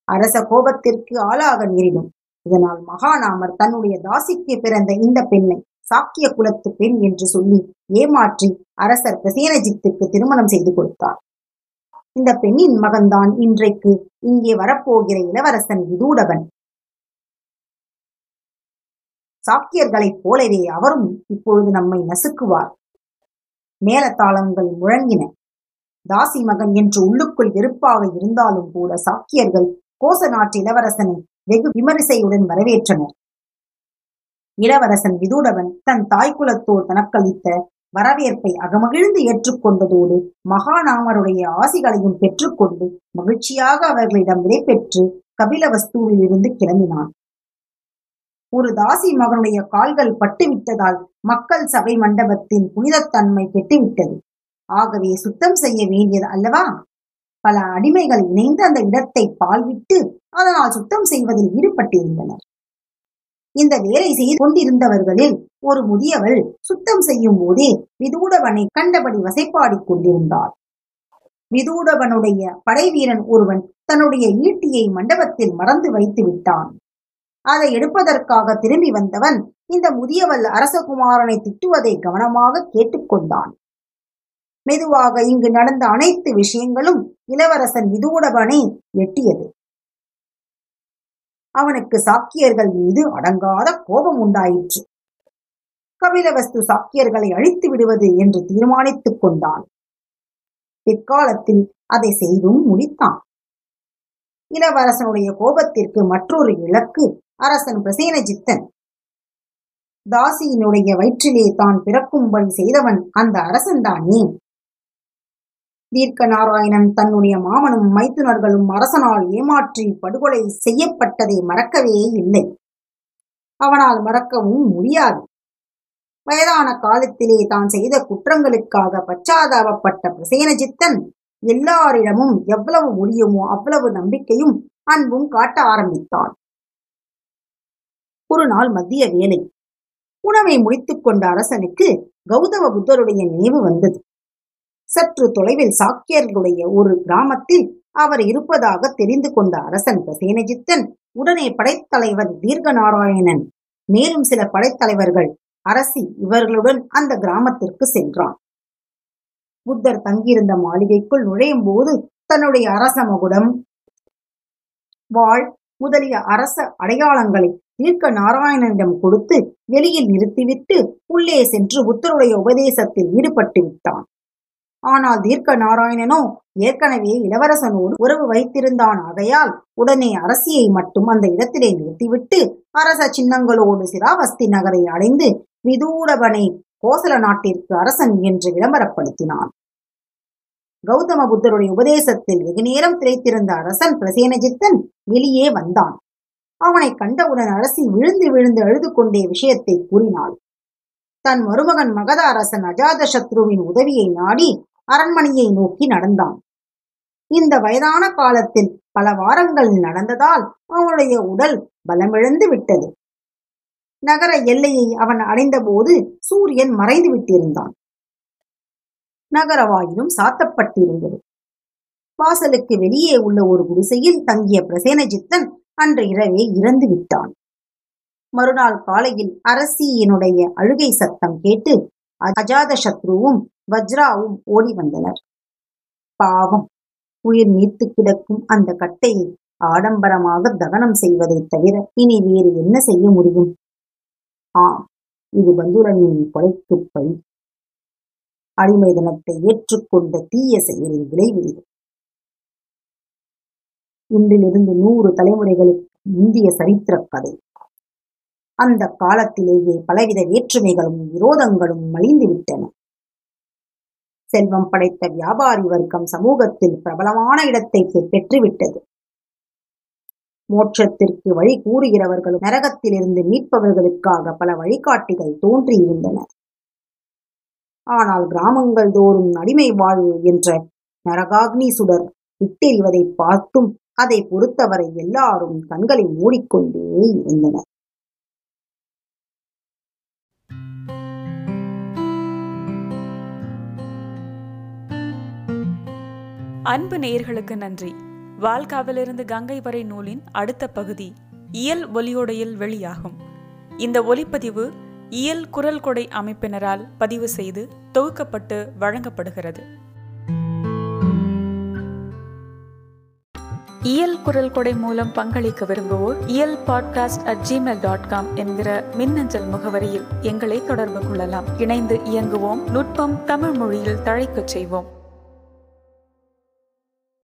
அரச கோபத்திற்கு ஆளாக நேரிடும். இதனால் மகாநாமர் தன்னுடைய தாசிக்கு பிறந்த இந்த பெண்ணை சாக்கிய குலத்து பெண் என்று சொல்லி ஏமாற்றி அரசர் பிரசேனஜித்துக்கு திருமணம் செய்து கொடுத்தார். இந்த பெண்ணின் மகன்தான் இன்றைக்கு இங்கே வரப்போகிற இளவரசன் விதூடவன் சாக்கியர்களைப் போலவே அவரும் இப்பொழுது நம்மை நசுக்குவார். மேலத்தாளங்கள் முழங்கின. தாசி மகன் என்று உள்ளுக்குள் வெறுப்பாக இருந்தாலும் கூட சாக்கியர்கள் கோச நாட்டு இளவரசனை வெகு விமரிசையுடன் வரவேற்றனர். இளவரசன் விதுடவன் தன் தாய்க்குலத்தோர் தனக்களித்த வரவேற்பை அகமகிழ்ந்து ஏற்றுக்கொண்டதோடு மகாநாமருடைய ஆசிகளையும் பெற்றுக்கொண்டு மகிழ்ச்சியாக அவர்களிடம் விடைபெற்று கபிலவஸ்துவில் இருந்து கிளம்பினான். ஒரு தாசி மகனுடைய கால்கள் பட்டுவிட்டதால் மக்கள் சபை மண்டபத்தின் புனிதத்தன்மை கெட்டுவிட்டது. ஆகவே சுத்தம் செய்ய வேண்டியது அல்லவா? பல அடிமைகள் இணைந்து அந்த இடத்தை பால்விட்டு அதனால் சுத்தம் செய்வதில் ஈடுபட்டிருந்தனர். இந்த வேலை செய்து கொண்டிருந்தவர்களில் ஒரு முதியவள் சுத்தம் செய்யும் போதே விதூடவனை கண்டபடி வசைப்பாடிக் கொண்டிருந்தார் விதூடவனுடைய படைவீரன் ஒருவன் தன்னுடைய ஈட்டியை மண்டபத்தில் மறந்து வைத்து விட்டான். அதை எடுப்பதற்காக திரும்பி வந்தவன் இந்த முதியவள் அரசகுமாரனை திட்டுவதை கவனமாக கேட்டுக்கொண்டான் மெதுவாக இங்கு நடந்த அனைத்து விஷயங்களும் இளவரசன் விதூடவனை எட்டியது. அவனுக்கு சாக்கியர்கள் மீது அடங்காத கோபம் உண்டாயிற்று. கபிலவஸ்து சாக்கியர்களை அழித்து விடுவது என்று தீர்மானித்துக் கொண்டான். பிற்காலத்தில் அதை செய்தும் முடித்தான். இளவரசனுடைய கோபத்திற்கு மற்றொரு இலக்கு அரசன் பிரசேனஜித்தன். தாசியினுடைய வயிற்றிலே தான் பிறக்கும்படி செய்தவன் அந்த அரசன்தானே? தீர்க்க நாராயணன் தன்னுடைய மாமனும் மைத்துனர்களும் அரசனால் ஏமாற்றி படுகொலை செய்யப்பட்டதை மறக்கவே இல்லை. அவனால் மறக்கவும் முடியாது. வயதான காலத்திலே தான் செய்த குற்றங்களுக்காக பச்சாதாபப்பட்ட பிரசேனஜித்தன் எல்லாரிடமும் எவ்வளவு முடியுமோ அவ்வளவு நம்பிக்கையும் அன்பும் காட்ட ஆரம்பித்தான். ஒரு நாள் மத்திய வேலை உணவை முடித்துக் கொண்ட அரசனுக்கு கௌதம புத்தருடைய நினைவு வந்தது. சற்று தொலைவில் சாக்கியர்களுடைய ஒரு கிராமத்தில் அவர் இருப்பதாக தெரிந்து கொண்ட அரசன் சேனஜித்தன் உடனே படைத்தலைவர் தீர்க்க நாராயணன் மேலும் சில படைத்தலைவர்கள் அரசி இவர்களுடன் அந்த கிராமத்திற்கு சென்றான். புத்தர் தங்கியிருந்த மாளிகைக்குள் நுழையும் போது தன்னுடைய அரச மகுடம் வாழ் முதலிய அரச அடையாளங்களை தீர்க்க நாராயணனிடம் கொடுத்து வெளியில் நிறுத்திவிட்டு உள்ளே சென்று புத்தருடைய உபதேசத்தில் ஈடுபட்டு விட்டான். ஆனால் தீர்க்க நாராயணனோ ஏற்கனவே இளவரசனோடு உறவு வைத்திருந்தான் ஆகையால் உடனே அரசியை மட்டும் அந்த இடத்திலே நிறுத்திவிட்டு அரச சின்னங்களோடு சிராவஸ்தி நகரை அடைந்து விதூடவனை கோசல நாட்டிற்கு அரசன் என்று விளம்பரப்படுத்தினான். கௌதம புத்தருடைய உபதேசத்தில் வெகு நேரம் திளைத்திருந்த அரசன் பிரசேனஜித்தன் வெளியே வந்தான். அவனை கண்டவுடன் அரசி விழுந்து விழுந்து அழுது கொண்டே விஷயத்தை கூறினாள். தன் மருமகன் மகத அரசன் அஜாத சத்ருவின் உதவியை நாடி அரண்மனையை நோக்கி நடந்தான். இந்த வயதான காலத்தில் பல வாரங்கள் நடந்ததால் அவனுடைய உடல் பலமிழந்து விட்டது. நகர எல்லையை அவன் அடைந்தபோது சூரியன் மறைந்து விட்டிருந்தான். நகர வாயிலும் சாத்தப்பட்டிருந்தது. வாசலுக்கு வெளியே உள்ள ஒரு குடிசையில் தங்கிய பிரசேனஜித்தன் அன்று இரவே இறந்து விட்டான். மறுநாள் காலையில் அரசியினுடைய அழுகை சத்தம் கேட்டு அஜாத சத்ருவும் வஜ்ராவும் ஓடி வந்தனர். பாவம் உயிர் நீத்து கிடக்கும் அந்த கட்டையை ஆடம்பரமாக தகனம் செய்வதை தவிர இனி வேறு என்ன செய்ய முடியும்? ஆம் இது பந்துரனின் கொலைக்கு பழி. அடிமைதனத்தை ஏற்றுக்கொண்ட தீய செயலின் விளைவு இது. இன்றிலிருந்து நூறு தலைமுறைகளுக்கு இந்திய சரித்திர கதை. அந்த காலத்திலேயே பலவித வேற்றுமைகளும் விரோதங்களும் மலிந்து விட்டன செல்வம் படைத்த வியாபாரி வர்க்கம் சமூகத்தில் பிரபலமான இடத்தை பெற்றுவிட்டது. மோட்சத்திற்கு வழி கூறுகிறவர்களும் நரகத்திலிருந்து மீட்பவர்களுக்காக பல வழிகாட்டிகள் தோன்றியிருந்தன. ஆனால் கிராமங்கள் தோறும் அடிமை வாழ்வு என்ற நரகாக்னி சுடர் விட்டெறிவதை பார்த்தும் அதை பொறுத்தவரை எல்லாரும் கண்களை மூடிக்கொண்டே இருந்தனர். அன்பு நேயர்களுக்கு நன்றி. வால்காவிலிருந்து கங்கை வரை நூலின் அடுத்த பகுதி இயல் ஒலியோடையில் வெளியாகும். இந்த ஒலிப்பதிவு இயல் குரல் கொடை அமைப்பினரால் பதிவு செய்து தொகுக்கப்பட்டு வழங்கப்படுகிறது. இயல் குரல் கொடை மூலம் பங்களிக்க விரும்புவோர் Iyal podcast at Gmail dot com என்கிற மின்னஞ்சல் முகவரியில் எங்களை தொடர்பு கொள்ளலாம். இணைந்து இயங்குவோம் நுட்பம் தமிழ் மொழியில் தழைக்கச் செய்வோம்.